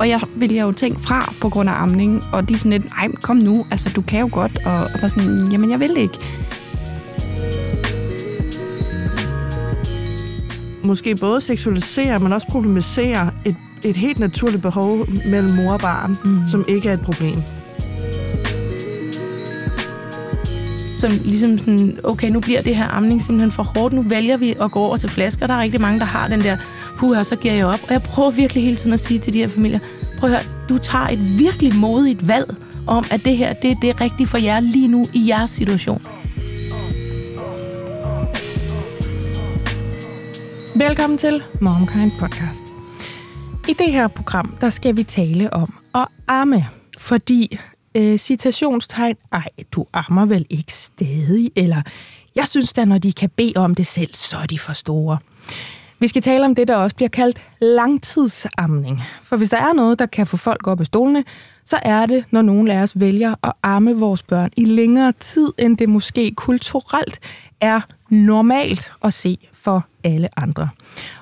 Og jeg vil jo tænke fra på grund af amning, og de er sådan lidt, ej, kom nu, altså du kan jo godt, og, og bare sådan, jamen jeg vil ikke. Måske både seksualisere, men også problematisere et, et helt naturligt behov mellem mor og barn, mm. som ikke er et problem. som ligesom sådan, okay, nu bliver det her amning simpelthen for hårdt, nu vælger vi at gå over til flasker. Der er rigtig mange, der har den der, puha, så giver jeg op. Og jeg prøver virkelig hele tiden at sige til de her familier, prøv at høre, du tager et virkelig modigt valg om, at det her, det er det rigtige for jer lige nu i jeres situation. Velkommen til MomKind Podcast. I det her program, der skal vi tale om at amme, fordi øh, citationstegn, ej, du ammer vel ikke stadig, eller jeg synes da, når de kan bede om det selv, så er de for store. Vi skal tale om det, der også bliver kaldt langtidsamning. For hvis der er noget, der kan få folk op af stolene, så er det, når nogen af os vælger at amme vores børn i længere tid, end det måske kulturelt er normalt at se for alle andre.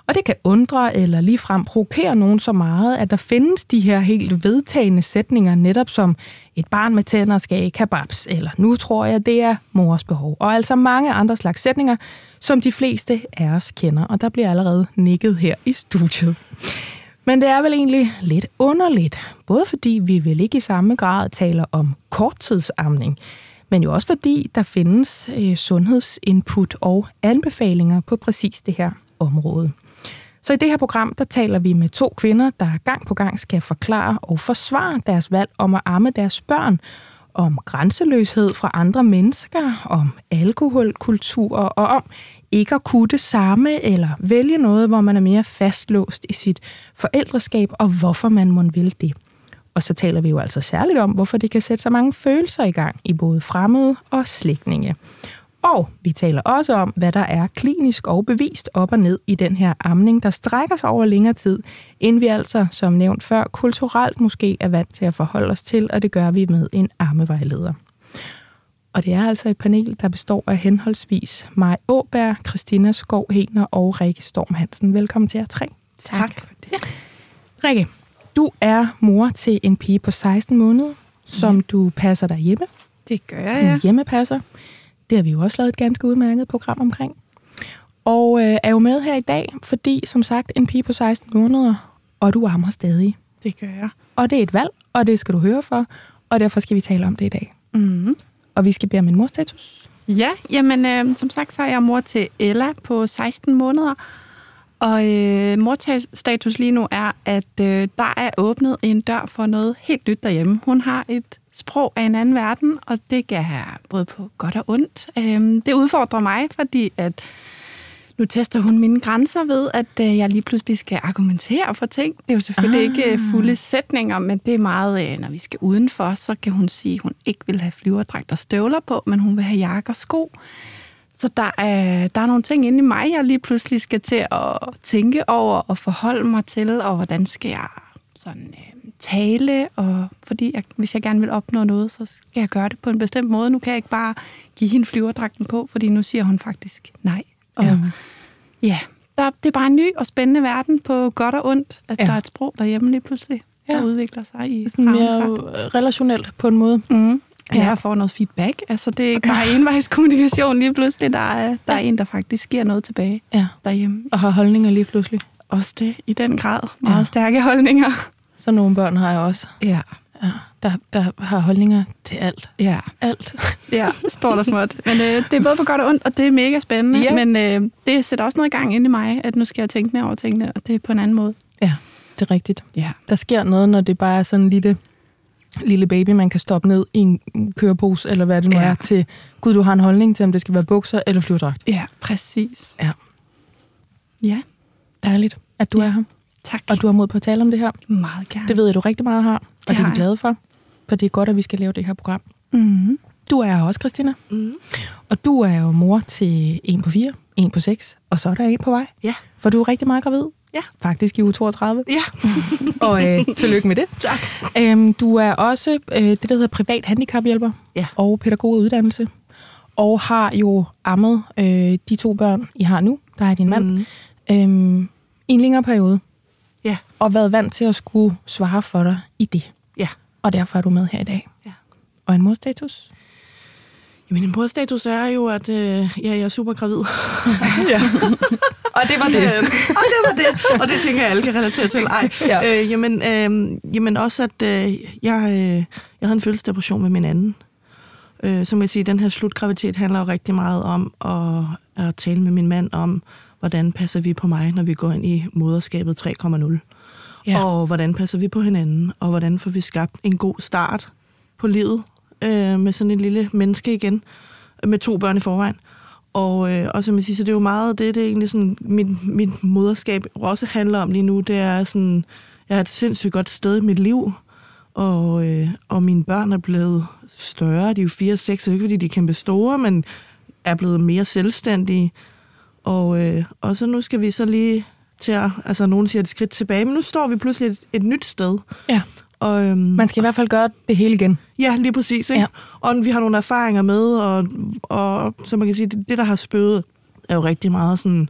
Og det kan undre eller ligefrem provokere nogen så meget, at der findes de her helt vedtagende sætninger, netop som et barn med tænder skal ikke have babs, eller nu tror jeg, det er mors behov. Og altså mange andre slags sætninger, som de fleste af os kender, og der bliver allerede nikket her i studiet. Men det er vel egentlig lidt underligt, både fordi vi vel ikke i samme grad taler om korttidsamning, men jo også fordi der findes øh, sundhedsinput og anbefalinger på præcis det her område. Så i det her program, der taler vi med to kvinder, der gang på gang skal forklare og forsvare deres valg om at amme deres børn, om grænseløshed fra andre mennesker, om alkoholkultur og om ikke at kunne det samme eller vælge noget, hvor man er mere fastlåst i sit forældreskab og hvorfor man må vil det. Og så taler vi jo altså særligt om, hvorfor det kan sætte så mange følelser i gang i både fremmede og slægtninge. Og vi taler også om, hvad der er klinisk og bevist op og ned i den her amning, der strækker sig over længere tid, end vi altså, som nævnt før, kulturelt måske er vant til at forholde os til, og det gør vi med en ammevejleder. Og det er altså et panel, der består af henholdsvis Maj Åberg, Christina Skov Hener og Rikke Storm Hansen. Velkommen til jer tre. Tak, tak for det. Rikke, du er mor til en pige på 16 måneder, som ja. du passer derhjemme. Det gør jeg, ja. En hjemmepasser. Det har vi jo også lavet et ganske udmærket program omkring. Og øh, er jo med her i dag, fordi som sagt, en pige på 16 måneder, og du ammer stadig. Det gør jeg. Og det er et valg, og det skal du høre for, og derfor skal vi tale om det i dag. Mm-hmm. Og vi skal bede om en morstatus. Ja, jamen øh, som sagt, så er jeg mor til Ella på 16 måneder, og øh, morstatus lige nu er, at øh, der er åbnet en dør for noget helt nyt derhjemme. Hun har et sprog af en anden verden, og det kan have både på godt og ondt. Øh, det udfordrer mig, fordi at nu tester hun mine grænser ved, at øh, jeg lige pludselig skal argumentere for ting. Det er jo selvfølgelig ah. ikke øh, fulde sætninger, men det er meget, øh, når vi skal udenfor, så kan hun sige, at hun ikke vil have flyverdragt og støvler på, men hun vil have jakke og sko. Så der er, der er nogle ting inde i mig, jeg lige pludselig skal til at tænke over og forholde mig til, og hvordan skal jeg sådan øh, tale, og fordi jeg, hvis jeg gerne vil opnå noget, så skal jeg gøre det på en bestemt måde. Nu kan jeg ikke bare give hende flyverdragten på, fordi nu siger hun faktisk nej. Og, ja, ja der, det er bare en ny og spændende verden på godt og ondt, at ja. der er et sprog derhjemme lige pludselig, der ja. udvikler sig i Sådan mere relationelt på en måde. Mm. Ja, jeg får noget feedback. Altså, det er ikke bare envejskommunikation lige pludselig. Der er, der er en, der faktisk giver noget tilbage ja. derhjemme. Og har holdninger lige pludselig. Også det, i den grad. Meget ja. stærke holdninger. Så nogle børn har jeg også. Ja. ja der, der har holdninger til alt. Ja. Alt. ja, stort og småt. Men øh, det er både på godt og ondt, og det er mega spændende. Ja. Men øh, det sætter også noget i gang ind i mig, at nu skal jeg tænke mere over tingene, og det er på en anden måde. Ja, det er rigtigt. Ja. Der sker noget, når det bare er sådan en lille lille baby, man kan stoppe ned i en kørepose, eller hvad det nu ja. er, til, gud, du har en holdning til, om det skal være bukser eller flyverdragt. Ja, præcis. Ja. Ja. Dejligt, at du ja. er her. Tak. Og du har mod på at tale om det her. Meget gerne. Det ved jeg, du rigtig meget har, og det, det er vi glade for, for det er godt, at vi skal lave det her program. Mm-hmm. Du er også, Christina. Mm-hmm. Og du er jo mor til en på fire, en på seks, og så er der en på vej. Ja. For du er rigtig meget gravid. Ja. Faktisk i uge 32. Ja. og øh, tillykke med det. Tak. Øhm, du er også øh, det, der hedder privat handicaphjælper ja. og pædagoguddannelse. Og har jo ammet øh, de to børn, I har nu, der er din mand, mm. øhm, i en længere periode. Ja. Og været vant til at skulle svare for dig i det. Ja. Og derfor er du med her i dag. Ja. Og en morstatus? Jamen, en brudstatus er jo, at øh, ja, jeg er super gravid. Ja. og det var det. og det var det. Og det tænker jeg, alle kan relatere til. Ej. Ja. Øh, jamen, øh, jamen også, at øh, jeg, øh, jeg havde en fødselsdepression med min anden. Øh, som jeg siger, den her slutgraviditet handler jo rigtig meget om at, at tale med min mand om, hvordan passer vi på mig, når vi går ind i moderskabet 3,0. Ja. Og hvordan passer vi på hinanden, og hvordan får vi skabt en god start på livet øh, med sådan en lille menneske igen, øh, med to børn i forvejen. Og, øh, og som jeg siger, så det er jo meget det, det er egentlig sådan, mit, mit moderskab også handler om lige nu, det er sådan, jeg er et sindssygt godt sted i mit liv, og, øh, og mine børn er blevet større, de er jo 4 og 6, så det er ikke fordi, de er kæmpe store, men er blevet mere selvstændige. Og, øh, og så nu skal vi så lige til at, altså nogen siger et skridt tilbage, men nu står vi pludselig et, et nyt sted. Ja. Og, øhm, Man skal i hvert fald gøre det hele igen. Ja, lige præcis. Ikke? Ja. Og vi har nogle erfaringer med, og, og så man kan sige, det, det, der har spøget, er jo rigtig meget sådan,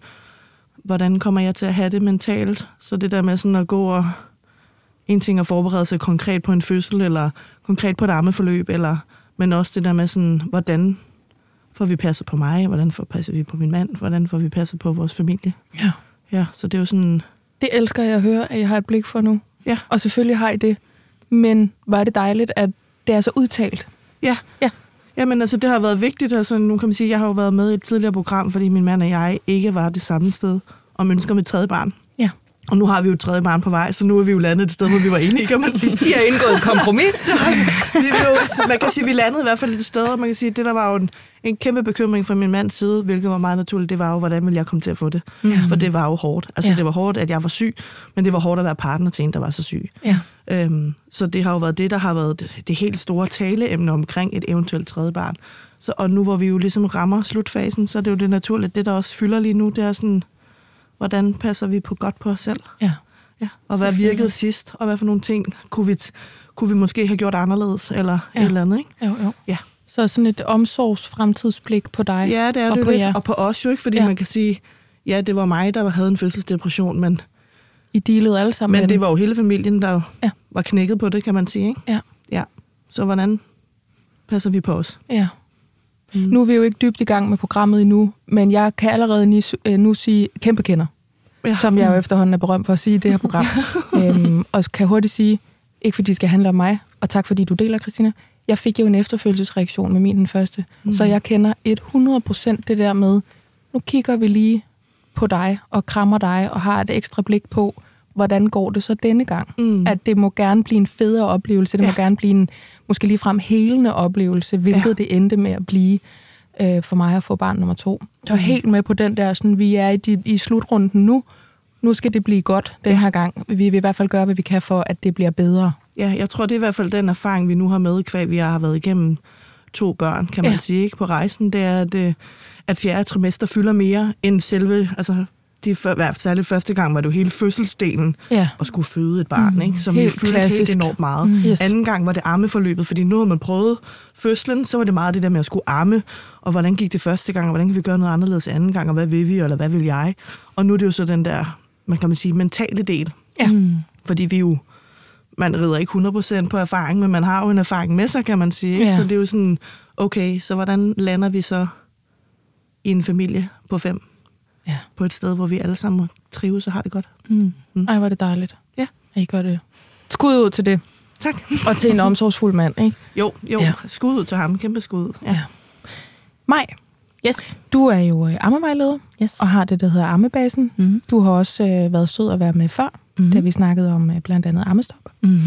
hvordan kommer jeg til at have det mentalt? Så det der med sådan at gå og en ting at forberede sig konkret på en fødsel, eller konkret på et ammeforløb, eller, men også det der med sådan, hvordan får vi passet på mig, hvordan får passer vi på min mand, hvordan får vi passet på vores familie. Ja. Ja, så det er jo sådan, Det elsker jeg at høre, at jeg har et blik for nu. Ja. Og selvfølgelig har I det. Men var det dejligt, at det er så udtalt. Ja. Ja. Jamen, altså, det har været vigtigt. Altså, nu kan man sige, jeg har jo været med i et tidligere program, fordi min mand og jeg ikke var det samme sted og ønsker med tredje barn. Og nu har vi jo et tredje barn på vej, så nu er vi jo landet et sted, hvor vi var enige, kan man sige. I har indgået et kompromis. vi, jo, man kan sige, vi landede i hvert fald et sted, og man kan sige, det der var jo en, en kæmpe bekymring fra min mands side, hvilket var meget naturligt, det var jo, hvordan ville jeg komme til at få det? Ja. For det var jo hårdt. Altså, ja. det var hårdt, at jeg var syg, men det var hårdt at være partner til en, der var så syg. Ja. Øhm, så det har jo været det, der har været det, det helt store taleemne omkring et eventuelt tredje barn. Så, og nu hvor vi jo ligesom rammer slutfasen, så er det jo det naturligt. Det, der også fylder lige nu, det er sådan, hvordan passer vi på godt på os selv? Ja. Ja. Og hvad virkede sidst, og hvad for nogle ting kunne vi, kunne vi måske have gjort anderledes, eller Ja. et eller andet, ikke? Jo, jo. Ja. Så sådan et omsorgsfremtidsblik på dig. Ja, det er og det på lidt. jer. Og på os jo ikke, fordi Ja. man kan sige, ja, det var mig, der havde en fødselsdepression, men, I dealede alle sammen men det var jo hele familien, der ja. var knækket på det, kan man sige, ikke? Ja. Ja. Så hvordan passer vi på os? Ja. Mm. Nu er vi jo ikke dybt i gang med programmet endnu, men jeg kan allerede nu, øh, nu sige kæmpe kender, Ja. som jeg jo efterhånden er berømt for at sige i det her program. øhm, og kan hurtigt sige, ikke fordi det skal handle om mig, og tak fordi du deler, Christina. Jeg fik jo en efterfølgelsesreaktion med min den første, mm. så jeg kender 100% det der med, nu kigger vi lige på dig og krammer dig og har et ekstra blik på, hvordan går det så denne gang? Mm. At det må gerne blive en federe oplevelse, det ja. må Ja. gerne blive en måske ligefrem helende oplevelse, hvilket ja. Ja. det endte med at blive øh, for mig at få barn nummer to. Så Mm. helt med på den der, sådan, vi er i, de, i slutrunden nu, nu skal det blive godt den her gang. Vi vil i hvert fald gøre, hvad vi kan for, at det bliver bedre. Ja, jeg tror, det er i hvert fald den erfaring, vi nu har med, kvæg vi har været igennem to børn, kan man Ja. ja. sige, ikke, på rejsen. Det er, at, øh, at fjerde trimester fylder mere end selve, altså de før, i hvert fald særligt første gang var det jo hele fødselsdelen Ja. at skulle føde et barn, Mm, ikke, som helt fyldte klassisk. helt enormt meget. Mm. Yes. Anden gang var det ammeforløbet, fordi nu havde man prøvet fødslen, så var det meget det der med at skulle amme, og hvordan gik det første gang, og hvordan kan vi gøre noget anderledes anden gang, og hvad vil vi, eller hvad vil jeg? Og nu er det jo så den der, man kan man sige, mentale del, Ja. Mm. fordi vi jo, man rider ikke 100% på erfaring, men man har jo en erfaring med sig, kan man sige. Ikke? Ja. Så det er jo sådan, okay, så hvordan lander vi så i en familie på fem? Ja. På et sted, hvor vi alle sammen trives og har det godt. Mm. Ej, var det dejligt. Ja. At I gør det. Skud ud til det. Tak. Og til en omsorgsfuld mand, ikke? Jo, jo. Ja. Skud ud til ham. Kæmpe skud. Ja. Ja. Maj, Yes. du er jo øh, ammevejleder Yes. og har det, der hedder Ammebasen. Mm. Du har også øh, været sød at være med før, Mm. mm. da vi snakkede om øh, blandt andet ammestop. Mm.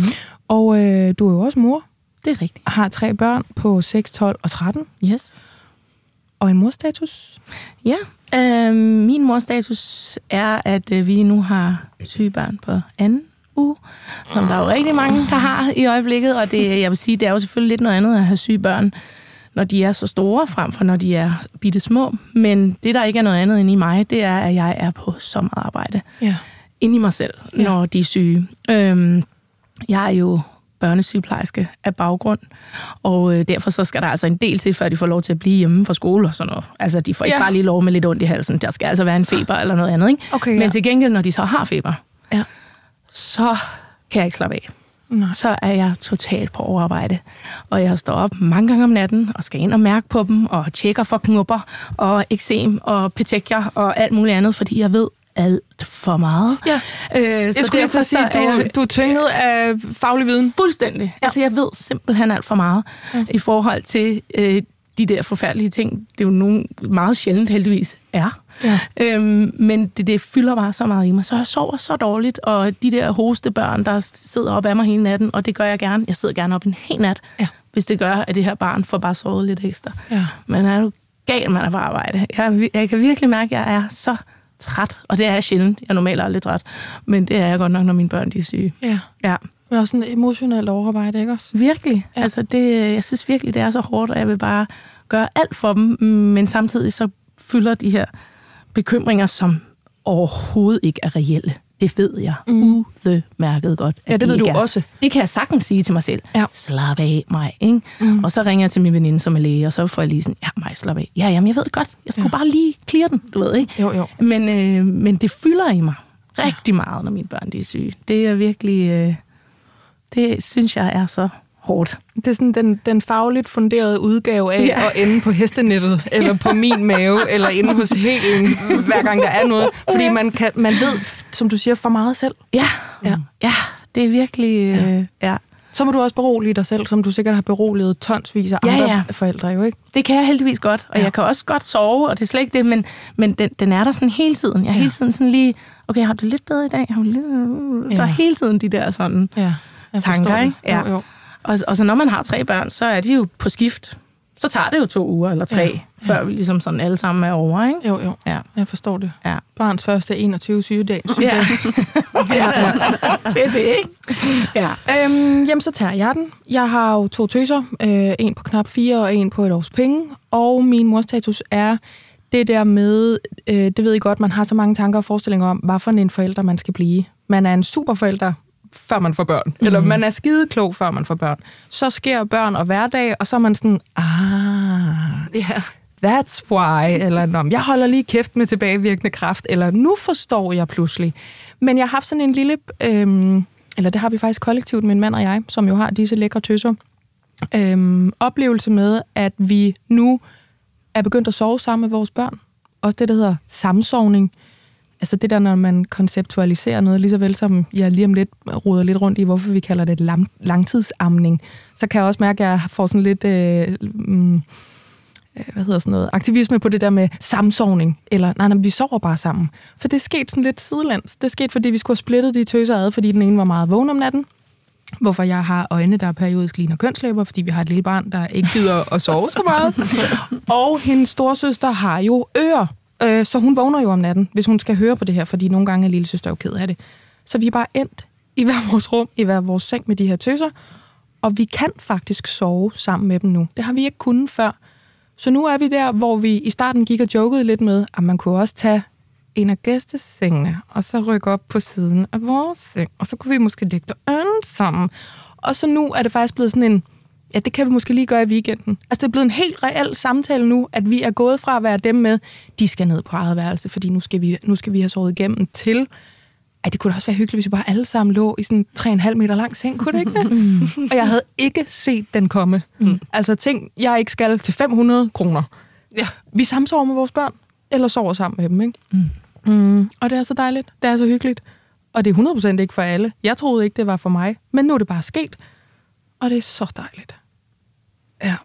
Og øh, du er jo også mor, Det er rigtigt. har tre børn på 6, 12 og 13, Yes. Og en morstatus. Ja, øh, min mors status er, at øh, vi nu har syge børn på anden uge, som der er jo rigtig mange, der har i øjeblikket. Og det, jeg vil sige, det er jo selvfølgelig lidt noget andet at have syge børn, når de er så store, frem for når de er bitte små. Men det, der ikke er noget andet end i mig, det er, at jeg er på så meget arbejde Ja. inde i mig selv, Ja. når de er syge. Øhm, jeg er jo børnesygeplejerske af baggrund, og øh, derfor så skal der altså en del til, før de får lov til at blive hjemme fra skole og sådan noget. Altså, de får ikke Ja. bare lige lov med lidt ondt i halsen. Der skal altså være en feber eller noget andet, ikke? Okay, Men ja. til gengæld, når de så har feber, Ja. så kan jeg ikke slappe af. Nej. Så er jeg totalt på overarbejde. Og jeg står op mange gange om natten og skal ind og mærke på dem, og tjekker for knupper, og eksem, og petekier, og alt muligt andet, fordi jeg ved alt for meget. Ja. Øh, Jeg skulle lige så sige, er jeg- du, du er tynget af faglig viden. Fuldstændig. Ja. Altså, jeg ved simpelthen alt for meget ja. i forhold til øh, de der forfærdelige ting. Det er jo nogle meget sjældent heldigvis er. Ja. Øhm, men det, det fylder bare så meget i mig. Så jeg sover så dårligt, og de der hostebørn, der sidder op af mig hele natten, og det gør jeg gerne. Jeg sidder gerne op en hel nat, Ja. hvis det gør, at det her barn får bare sovet lidt ekstra. Ja. Men er du gal, man er på arbejde. Jeg, jeg kan virkelig mærke, at jeg er så træt. Og det er jeg sjældent. Jeg er normalt aldrig træt. Men det er jeg godt nok, når mine børn de er syge. Ja. Ja. Det er også sådan emotionelt overarbejde, ikke også? Virkelig. Ja. Ja. Altså det, jeg synes virkelig, det er så hårdt, og jeg vil bare gøre alt for dem, men samtidig så fylder de her bekymringer, som overhovedet ikke er reelle. Det ved jeg mm. udmærket godt. Ja, det de ved du er. også. Det kan jeg sagtens sige til mig selv. Ja. Slap af mig, ikke? Mm. Og så ringer jeg til min veninde, som er læge, og så får jeg lige sådan, ja, mig, slap af. Ja, jamen, jeg ved det godt. Jeg skulle Ja. ja. bare lige clear den, du ved, ikke? Jo, jo. Men, øh, men det fylder i mig rigtig meget, når mine børn de er syge. Det er virkelig... Øh, det synes jeg er så hårdt. Det er sådan den, den fagligt funderede udgave af Ja. at ende på hestenettet, eller på min mave, eller inde hos helen, hver gang der er noget. Fordi man, kan, man ved, som du siger, for meget selv. Ja, Ja. ja, ja det er virkelig... Øh, ja. Så må du også berolige dig selv, som du sikkert har beroliget tonsvis af Ja, andre ja. forældre, jo ikke? Det kan jeg heldigvis godt, og Ja. ja. jeg kan også godt sove, og det er slet ikke det, men, men den, den er der sådan hele tiden. Jeg er Ja. ja. hele tiden sådan lige, okay, har du lidt bedre i dag? Har du lidt... Så Ja. hele tiden de der sådan Ja, tanker, ikke? Ja. Jo, jo. Og, og så når man har tre børn, så er de jo på skift. Så tager det jo to uger eller tre, Ja. ja. før vi ligesom sådan alle sammen er over, ikke? jo, jo. Ja. Jeg forstår det. Ja. Barns første 21 sygedag. Ja. ja. det er det, ikke? Ja. Øhm, jamen, så tager jeg den. Jeg har jo to tøser. Øh, en på knap fire og en på et års penge. Og min morstatus er det der med, øh, det ved I godt, man har så mange tanker og forestillinger om, hvad for en forælder man skal blive. Man er en superforælder, før man får børn. Mm. Eller man er skideklog, før man får børn. Så sker børn og hverdag, og så er man sådan, ah, Ja. That's why, eller Nå, jeg holder lige kæft med tilbagevirkende kraft, eller nu forstår jeg pludselig. Men jeg har haft sådan en lille, øhm, eller det har vi faktisk kollektivt, min mand og jeg, som jo har disse lækre tøser, øhm, oplevelse med, at vi nu er begyndt at sove sammen med vores børn. Også det, der hedder samsovning. Altså det der, når man konceptualiserer noget, lige så vel som jeg lige om lidt ruder lidt rundt i, hvorfor vi kalder det lam- langtidsamning, så kan jeg også mærke, at jeg får sådan lidt... Øh, mm, øh, hvad hedder sådan noget, aktivisme på det der med samsovning, eller nej, nej, vi sover bare sammen. For det skete sådan lidt sidelands. Det skete, fordi vi skulle have splittet de tøser ad, fordi den ene var meget vågen om natten, hvorfor jeg har øjne, der periodisk ligner kønslæber, fordi vi har et lille barn, der ikke gider at sove så meget. Og hendes storsøster har jo ører, øh, så hun vågner jo om natten, hvis hun skal høre på det her, fordi nogle gange er lille søster jo ked af det. Så vi er bare endt i hver vores rum, i hver vores seng med de her tøser, og vi kan faktisk sove sammen med dem nu. Det har vi ikke kunnet før. Så nu er vi der, hvor vi i starten gik og jokede lidt med, at man kunne også tage en af gæstesengene, og så rykke op på siden af vores seng, og så kunne vi måske ligge der sammen. Og så nu er det faktisk blevet sådan en, ja, det kan vi måske lige gøre i weekenden. Altså det er blevet en helt reel samtale nu, at vi er gået fra at være dem med, de skal ned på eget værelse, fordi nu skal vi, nu skal vi have sovet igennem, til at det kunne da også være hyggeligt, hvis vi bare alle sammen lå i sådan 3,5 meter lang seng, kunne det ikke det? Og jeg havde ikke set den komme. Mm. Altså ting, jeg ikke skal til 500 kroner. Ja. Vi samsover med vores børn, eller sover sammen med dem, ikke? Mm. Mm. Og det er så dejligt, det er så hyggeligt. Og det er 100% ikke for alle. Jeg troede ikke, det var for mig, men nu er det bare sket. Og det er så dejligt. Ja.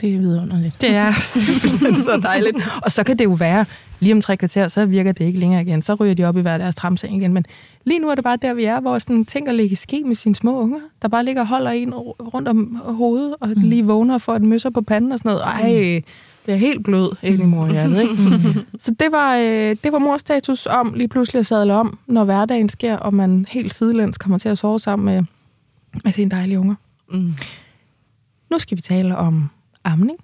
Det er vidunderligt. Det er simpelthen så dejligt. Og så kan det jo være, lige om tre kvarter, så virker det ikke længere igen. Så ryger de op i hver deres tramseng igen. Men lige nu er det bare der, vi er, hvor sådan ting at ligge ske med sine små unger, der bare ligger og holder en rundt om hovedet, og mm. lige vågner og får et møsser på panden og sådan noget. Ej, det er helt blød ind i morhjertet, ikke? Så det var, øh, det var morstatus om lige pludselig at sadle om, når hverdagen sker, og man helt sidelæns kommer til at sove sammen med, med sine dejlige unger. Mm. Nu skal vi tale om amning,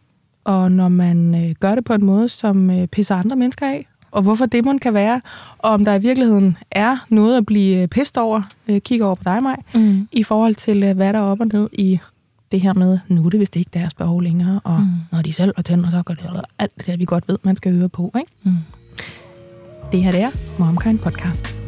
og når man øh, gør det på en måde, som øh, pisser andre mennesker af, og hvorfor det man kan være, og om der i virkeligheden er noget at blive øh, pist over, øh, kigger over på dig, Maj, Mm. i forhold til, øh, hvad der er op og ned i det her med, nu er det vist ikke deres behov længere, og mm. Når de selv har tænder, så gør det alt det der, vi godt ved, man skal høre på. Ikke? Mm. Det her det er Momkind Podcast.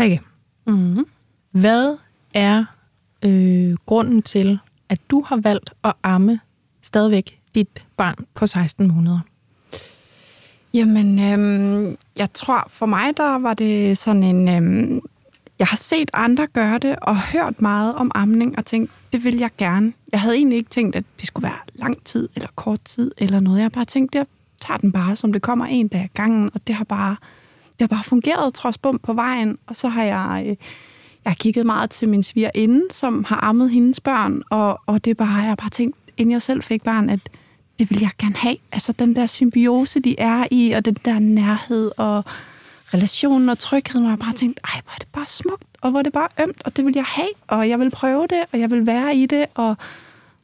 Rikke, Mm-hmm. hvad er øh, grunden til, at du har valgt at amme stadigvæk dit barn på 16 måneder? Jamen, øhm, jeg tror for mig, der var det sådan en... Øhm, jeg har set andre gøre det og hørt meget om amning og tænkt, det vil jeg gerne. Jeg havde egentlig ikke tænkt, at det skulle være lang tid eller kort tid eller noget. Jeg har bare tænkt, jeg tager den bare, som det kommer en dag ad gangen, og det har bare, det har bare fungeret trods bum på vejen. Og så har jeg, øh, jeg har kigget meget til min svigerinde, som har ammet hendes børn, og, og det er bare, jeg har bare tænkt, inden jeg selv fik barn, at det vil jeg gerne have. Altså den der symbiose, de er i, og den der nærhed og relationen og trygheden, hvor jeg bare tænkt, ej, hvor er det bare smukt, og hvor er det bare ømt, og det vil jeg have, og jeg vil prøve det, og jeg vil være i det, og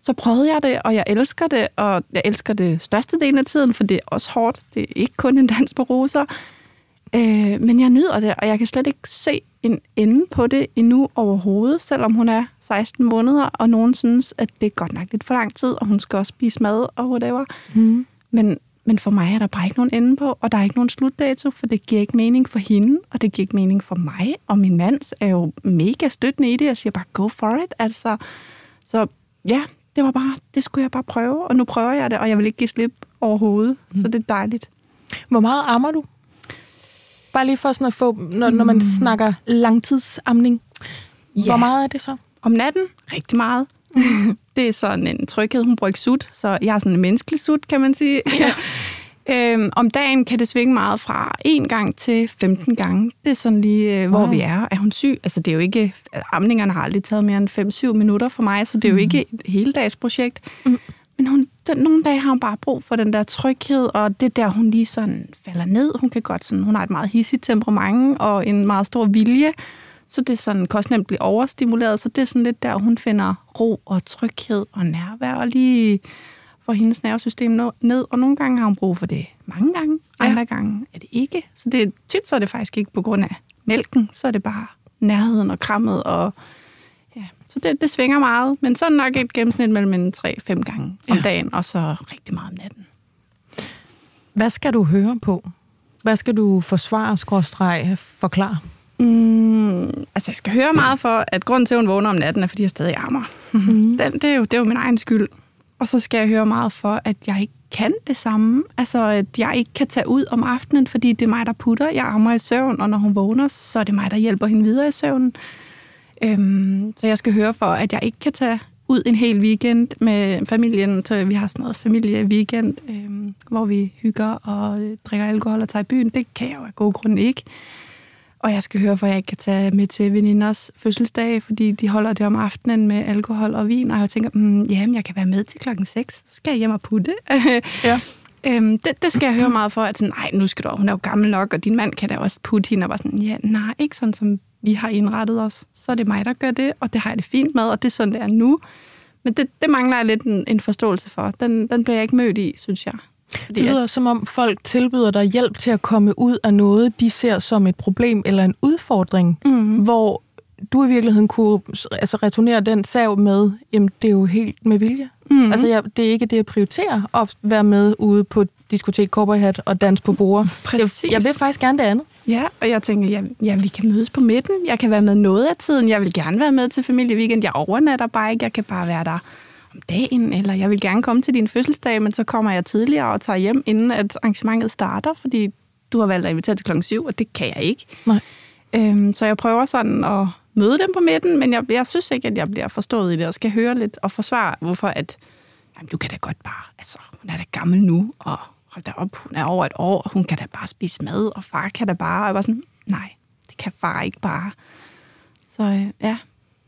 så prøvede jeg det, og jeg elsker det, og jeg elsker det største del af tiden, for det er også hårdt. Det er ikke kun en dans på roser. Øh, men jeg nyder det, og jeg kan slet ikke se en ende på det endnu overhovedet, selvom hun er 16 måneder, og nogen synes, at det er godt nok lidt for lang tid, og hun skal også spise mad og whatever. Mm. Men, men for mig er der bare ikke nogen ende på, og der er ikke nogen slutdato, for det giver ikke mening for hende, og det giver ikke mening for mig, og min mand er jo mega støttende i det, og siger bare, go for it, altså. Så ja, det var bare, det skulle jeg bare prøve, og nu prøver jeg det, og jeg vil ikke give slip overhovedet, mm. så det er dejligt. Hvor meget ammer du? Bare lige for sådan at få, når, når man snakker langtidsamning. Ja. Hvor meget er det så? Om natten, rigtig meget. det er sådan en tryghed. Hun bruger ikke sut, så jeg har sådan en menneskelig sut, kan man sige. Ja. øhm, om dagen kan det svinge meget fra en gang til 15 gange. Det er sådan lige, øh, hvor Wow. vi er. Er hun syg? Altså, det er jo ikke... Amningerne har aldrig taget mere end 5-7 minutter for mig, så det er jo ikke et heldagsprojekt. Mm. Men hun, den, nogle dage har hun bare brug for den der tryghed, og det der, hun lige sådan falder ned. Hun kan godt sådan, hun har et meget hissigt temperament og en meget stor vilje. Så det er sådan, kan også nemt blive overstimuleret. Så det er sådan lidt der, hun finder ro og tryghed og nærvær, og lige får hendes nervesystem ned. Og nogle gange har hun brug for det mange gange, Ja. andre gange er det ikke. Så det tit så er det faktisk ikke på grund af mælken, så er det bare nærheden og krammet. Og, ja. Så det, det svinger meget, men så nok et gennemsnit mellem en 3-5 gange om Ja. dagen, og så rigtig meget om natten. Hvad skal du høre på? Hvad skal du forsvare, skråstreg, forklare? Mm, altså, jeg skal høre meget for, at grunden til, at hun vågner om natten, er, fordi jeg stadig ammer. Mm. Den, det, er jo, det er jo min egen skyld. Og så skal jeg høre meget for, at jeg ikke kan det samme. Altså, at jeg ikke kan tage ud om aftenen, fordi det er mig, der putter. Jeg ammer i søvn, og når hun vågner, så er det mig, der hjælper hende videre i søvnen. Øhm, så jeg skal høre for, at jeg ikke kan tage ud en hel weekend med familien. Så vi har sådan noget familie-weekend, øhm, hvor vi hygger og øh, drikker alkohol og tager i byen. Det kan jeg jo af gode grunde ikke. Og jeg skal høre, for jeg ikke kan tage med til veninders fødselsdag, fordi de holder det om aftenen med alkohol og vin, og jeg tænker, mm, jamen, jeg kan være med til klokken 6, så skal jeg hjem og putte. Ja. øhm, det, det skal jeg høre meget for, at sådan, nej, nu skal du, hun er jo gammel nok, og din mand kan da også putte hende, og var sådan, ja, nej, ikke sådan, som vi har indrettet os. Så er det mig, der gør det, og det har jeg det fint med, og det er sådan, det er nu. Men det, det mangler jeg lidt en, en forståelse for. Den, den bliver jeg ikke mødt i, synes jeg. Fordi Det lyder som om folk tilbyder dig hjælp til at komme ud af noget, de ser som et problem eller en udfordring, Mhm. hvor du i virkeligheden kunne altså, returnere den sav med, jamen det er jo helt med vilje. Mhm. Altså jeg, det er ikke det, jeg prioriterer at være med ude på diskotek Cowboyhat og dans på bord. Præcis. Jeg, jeg vil faktisk gerne det andet. Ja, og jeg tænker, ja, ja, vi kan mødes på midten. Jeg kan være med noget af tiden. Jeg vil gerne være med til familieweekend. Jeg overnatter bare ikke. Jeg kan bare være der om dagen, eller jeg vil gerne komme til din fødselsdag, men så kommer jeg tidligere og tager hjem, inden at arrangementet starter, fordi du har valgt at invitere til klokken 7, og det kan jeg ikke. Nej. Øhm, så jeg prøver sådan at møde dem på midten, men jeg, jeg synes ikke, at jeg bliver forstået i det, og skal høre lidt og forsvare, hvorfor at, jamen, du kan da godt bare, altså, hun er da gammel nu, og hold da op, hun er over et år, hun kan da bare spise mad, og far kan da bare, og jeg var sådan, nej, det kan far ikke bare. Så øh, ja.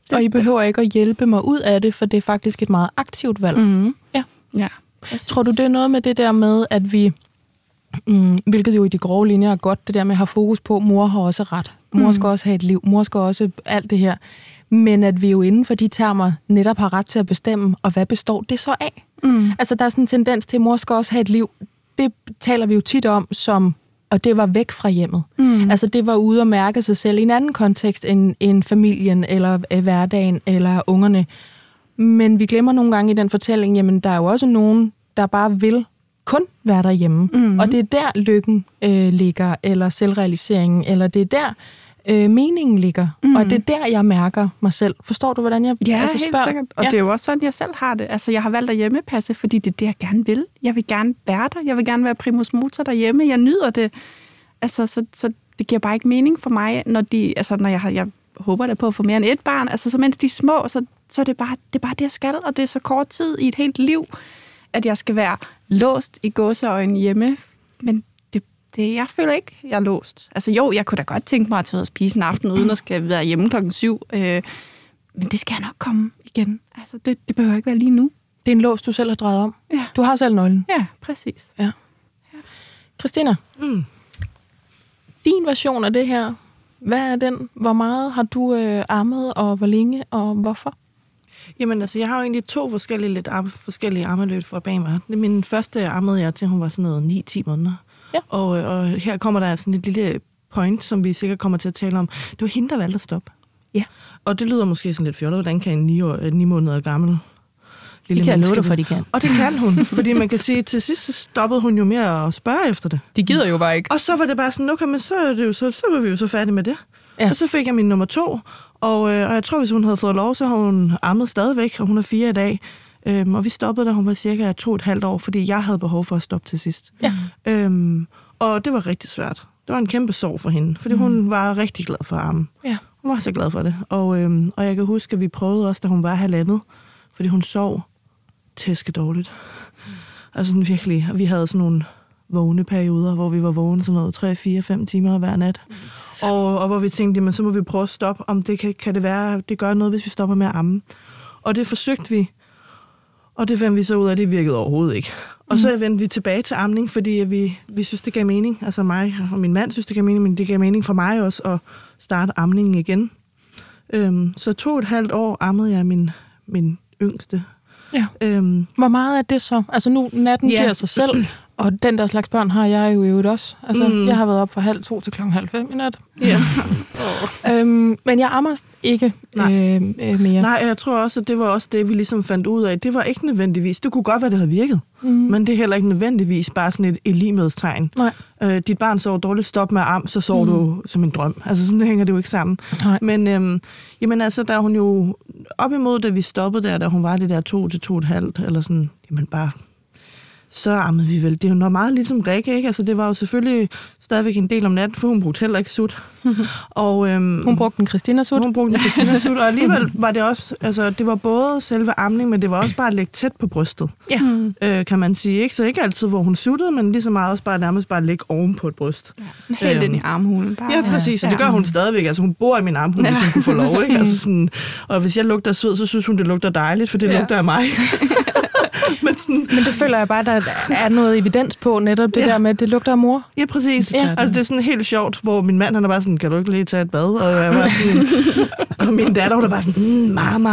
Det, Og I behøver ikke at hjælpe mig ud af det, for det er faktisk et meget aktivt valg. Mm-hmm. Ja. Ja. Tror du, det er noget med det der med, at vi, mm, hvilket jo i de grove linjer er godt, det der med at have fokus på, mor har også ret. Mor Mm. skal også have et liv. Mor skal også alt det her. Men at vi jo inden for de termer netop har ret til at bestemme, og hvad består det så af? Mm. Altså, der er sådan en tendens til, at mor skal også have et liv. Det taler vi jo tit om som, og det var væk fra hjemmet. Mm. Altså, det var ude at mærke sig selv i en anden kontekst end, end familien, eller øh, hverdagen, eller ungerne. Men vi glemmer nogle gange i den fortælling, jamen, der er jo også nogen, der bare vil kun være derhjemme. Mhm. Og det er der, lykken øh, ligger, eller selvrealiseringen, eller det er der, øh, meningen ligger. Mhm. Og det er der, jeg mærker mig selv. Forstår du, hvordan jeg Ja, altså, helt spørger? sikkert. Og ja. ja. det er jo også sådan, jeg selv har det. Altså, jeg har valgt at hjemmepasse, fordi det er det, jeg gerne vil. Jeg vil gerne være der. Jeg vil gerne være primus motor derhjemme. Jeg nyder det. Altså, så, så det giver bare ikke mening for mig, når de, altså, når jeg har, jeg håber da på at få mere end et barn. Altså, så mens de er små, så, så er det bare, det er bare det, jeg skal, og det er så kort tid i et helt liv, at jeg skal være låst i gåseøjne hjemme. Men det, jeg føler ikke, jeg er låst. Altså jo, jeg kunne da godt tænke mig at tage ud og spise en aften, uden at skal være hjemme klokken syv. Øh, men det skal nok komme igen. Altså, det, det behøver ikke være lige nu. Det er en lås, du selv har drejet om. Ja, Du har selv nøglen. ja præcis. Christina, Mm. din version af det her, hvad er den? Hvor meget har du øh, ammet, og hvor længe, og hvorfor? Jamen altså, jeg har jo egentlig to forskellige, lidt arm, forskellige armeløb fra bag mig. Det- Min første ammede jeg til, hun var sådan noget 9-10 måneder. Ja. Og, øh, og her kommer der sådan et lille point, som vi sikkert kommer til at tale om. Det var hende, der valgte at stoppe. Ja. Og det lyder måske sådan lidt fjollet, hvordan kan en 9, år, 9 måneder gammel Det lille kan jeg love menneske dig for, de kan. Og det kan hun, fordi man kan sige, at til sidst så stoppede hun jo mere at spørge efter det. De gider jo bare ikke. Og så var det bare sådan, okay, men så, er det jo så, så var vi jo så færdige med det. Ja. Ja. Og så fik jeg min nummer to, og, øh, og jeg tror, hvis hun havde fået lov, så har hun ammet stadigvæk, og hun er fire i dag. Øhm, og vi stoppede, da hun var cirka to og et halvt år, fordi jeg havde behov for at stoppe til sidst. Ja. Øhm, og det var rigtig svært. Det var en kæmpe sorg for hende, fordi mm. hun var rigtig glad for amme. Ja. Hun var så glad for det. Og, øhm, og jeg kan huske, at vi prøvede også, da hun var halvandet, fordi hun sov tæske dårligt. Altså sådan virkelig, og vi havde sådan nogle vågne perioder, hvor vi var vågne sådan noget 3, 4, 5 timer hver nat. Og, og hvor vi tænkte, jamen, så må vi prøve at stoppe, om det kan, kan det være, det gør noget, hvis vi stopper med at amme. Og det forsøgte vi, og det fandt vi så ud af, at det virkede overhovedet ikke. Og så vendte vi tilbage til amning, fordi vi, vi synes, det gav mening. Altså mig og min mand synes, det gav mening, men det gav mening for mig også at starte amningen igen. Øhm, så to og et halvt år ammede jeg min, min yngste. Ja. Øhm, Hvor meget er det så? Altså nu, natten Ja. giver sig selv, og den der slags børn har jeg jo i øvrigt også. Altså, mm. Jeg har været op fra halv to til klokken halv fem i nat. ja. Øhm, men jeg ammer ikke Nej. øh, øh, mere. Nej, jeg tror også, at det var også det, vi ligesom fandt ud af. Det var ikke nødvendigvis. Det kunne godt være, det havde virket. Mm. Men det er heller ikke nødvendigvis bare sådan et elimedstegn. Nej. Øh, dit barn sover dårligt, stop med am, så sover mm. du som en drøm. Altså sådan hænger det jo ikke sammen. Nej. Men øhm, jamen altså, der er hun jo op imod, da vi stoppede der, da hun var det der to til to og et halvt, eller sådan, jamen bare, så ammede vi vel. Det er jo noget meget ligesom Rikke, ikke? Altså det var jo selvfølgelig stadigvæk en del om natten, for hun brugte heller ikke sut. og, øhm, Hun brugte en Christina sut. hun brugte en Christina sut, og alligevel var det også, altså det var både selve amning, men det var også bare at lægge tæt på brystet, Ja. Øh, kan man sige. Ikke? Så ikke altid, hvor hun suttede, men lige så meget også bare nærmest bare at lægge oven på et bryst. Sådan helt Øhm, ind i armhulen. Bare. Ja, præcis, og det Ja. gør hun stadigvæk. Altså, hun bor i min armhul, hvis hun kunne få lov. Ikke? Altså, sådan, og hvis jeg lugter sved, så synes hun, det lugter dejligt, for det Ja. ja. lugter af mig. Men sådan, Men det føler jeg bare, der er noget evidens på, netop det Ja. der med, at det lugter af mor. ja, præcis. Ja. Altså, det er sådan helt sjovt, hvor min mand, han er bare sådan, kan du ikke lige tage et bad? Og jeg var sådan, og min datter, hun er bare sådan, mm, mama.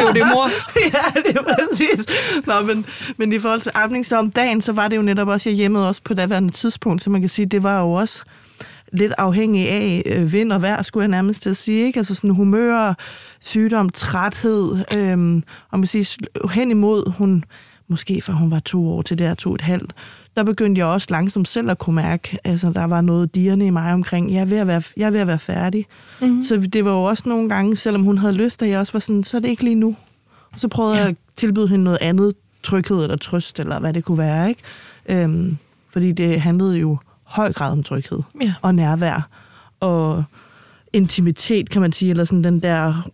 jo, det er mor. ja, det er præcis. Nå, men, men i forhold til amning så om dagen, så var det jo netop også, jeg hjemmede også på daværende tidspunkt, så man kan sige, det var jo også lidt afhængig af øh, vind og vejr, skulle jeg nærmest til at sige. Ikke? Altså sådan humør, sygdom, træthed, øhm, og man siger, hen imod hun, måske fra hun var to år til der to et halvt, der begyndte jeg også langsomt selv at kunne mærke, altså der var noget dirrende i mig omkring, jeg er ved at være, jeg er ved at være færdig. Mm-hmm. Så det var jo også nogle gange, selvom hun havde lyst, at jeg også var sådan, så er det ikke lige nu. Og så prøvede ja. jeg at tilbyde hende noget andet, tryghed eller trøst, eller hvad det kunne være. Ikke? Øhm, fordi det handlede jo høj grad om tryghed Ja. og nærvær. og intimitet, kan man sige, eller sådan den der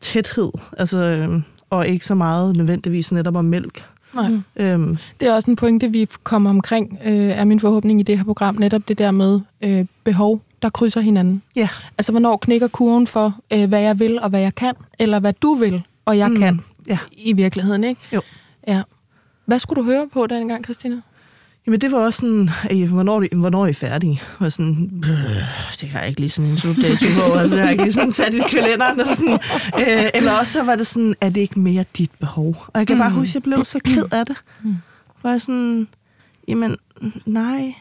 tæthed, altså, øh, og ikke så meget nødvendigvis netop om mælk. Nej. Øhm, Det er også en pointe, vi kommer omkring, øh, er min forhåbning i det her program, netop det der med øh, behov, der krydser hinanden. ja, Altså, hvornår knækker kurven for, øh, hvad jeg vil og hvad jeg kan, eller hvad du vil og jeg Mm. mm. kan ja. i virkeligheden, ikke? Jo. Ja. Hvad skulle du høre på dengang, Christina? Jamen det var også sådan, øh, hvornår, er I- hvornår er I færdige? Og sådan, øh, det har jeg ikke lige sådan en slutdato på, altså det har jeg ikke lige sådan sat i kalenderen. Eller, sådan. Øh, eller også så var det sådan, er det ikke mere dit behov? Og jeg kan bare huske, at jeg blev så ked af det. Var jeg sådan, jamen nej.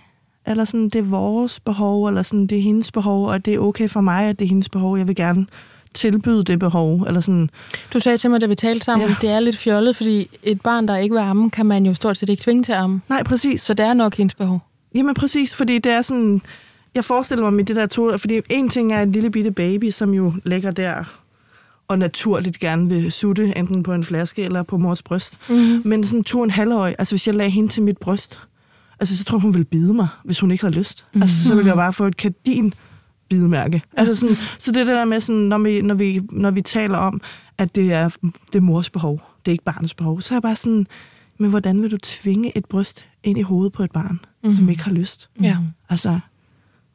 Eller sådan, det er vores behov, eller sådan, det er hendes behov, og det er okay for mig, at det er hendes behov. Jeg vil gerne tilbyde det behov. Eller sådan, Du sagde til mig, da vi talte sammen, Ja. det er lidt fjollet, fordi et barn, der ikke vil amme, kan man jo stort set ikke tvinge til at amme. nej, præcis. Så det er nok hendes behov. Jamen præcis, fordi det er sådan... Jeg forestiller mig med det der to... Fordi en ting er en lille bitte baby, som jo ligger der og naturligt gerne vil sutte, enten på en flaske eller på mors bryst. Mm-hmm. Men sådan to og en halvårig, altså hvis jeg lagde hende til mit bryst, altså så tror jeg, hun ville bide mig, hvis hun ikke havde lyst. Mm-hmm. Altså så ville jeg bare få et kardin bidemærke. Altså sådan, så det er der med, sådan, når, vi, når, vi, når vi taler om, at det er, det er mors behov, det er ikke barnets behov, så er jeg bare sådan, men hvordan vil du tvinge et bryst ind i hovedet på et barn, mm-hmm. som ikke har lyst? Ja. Altså,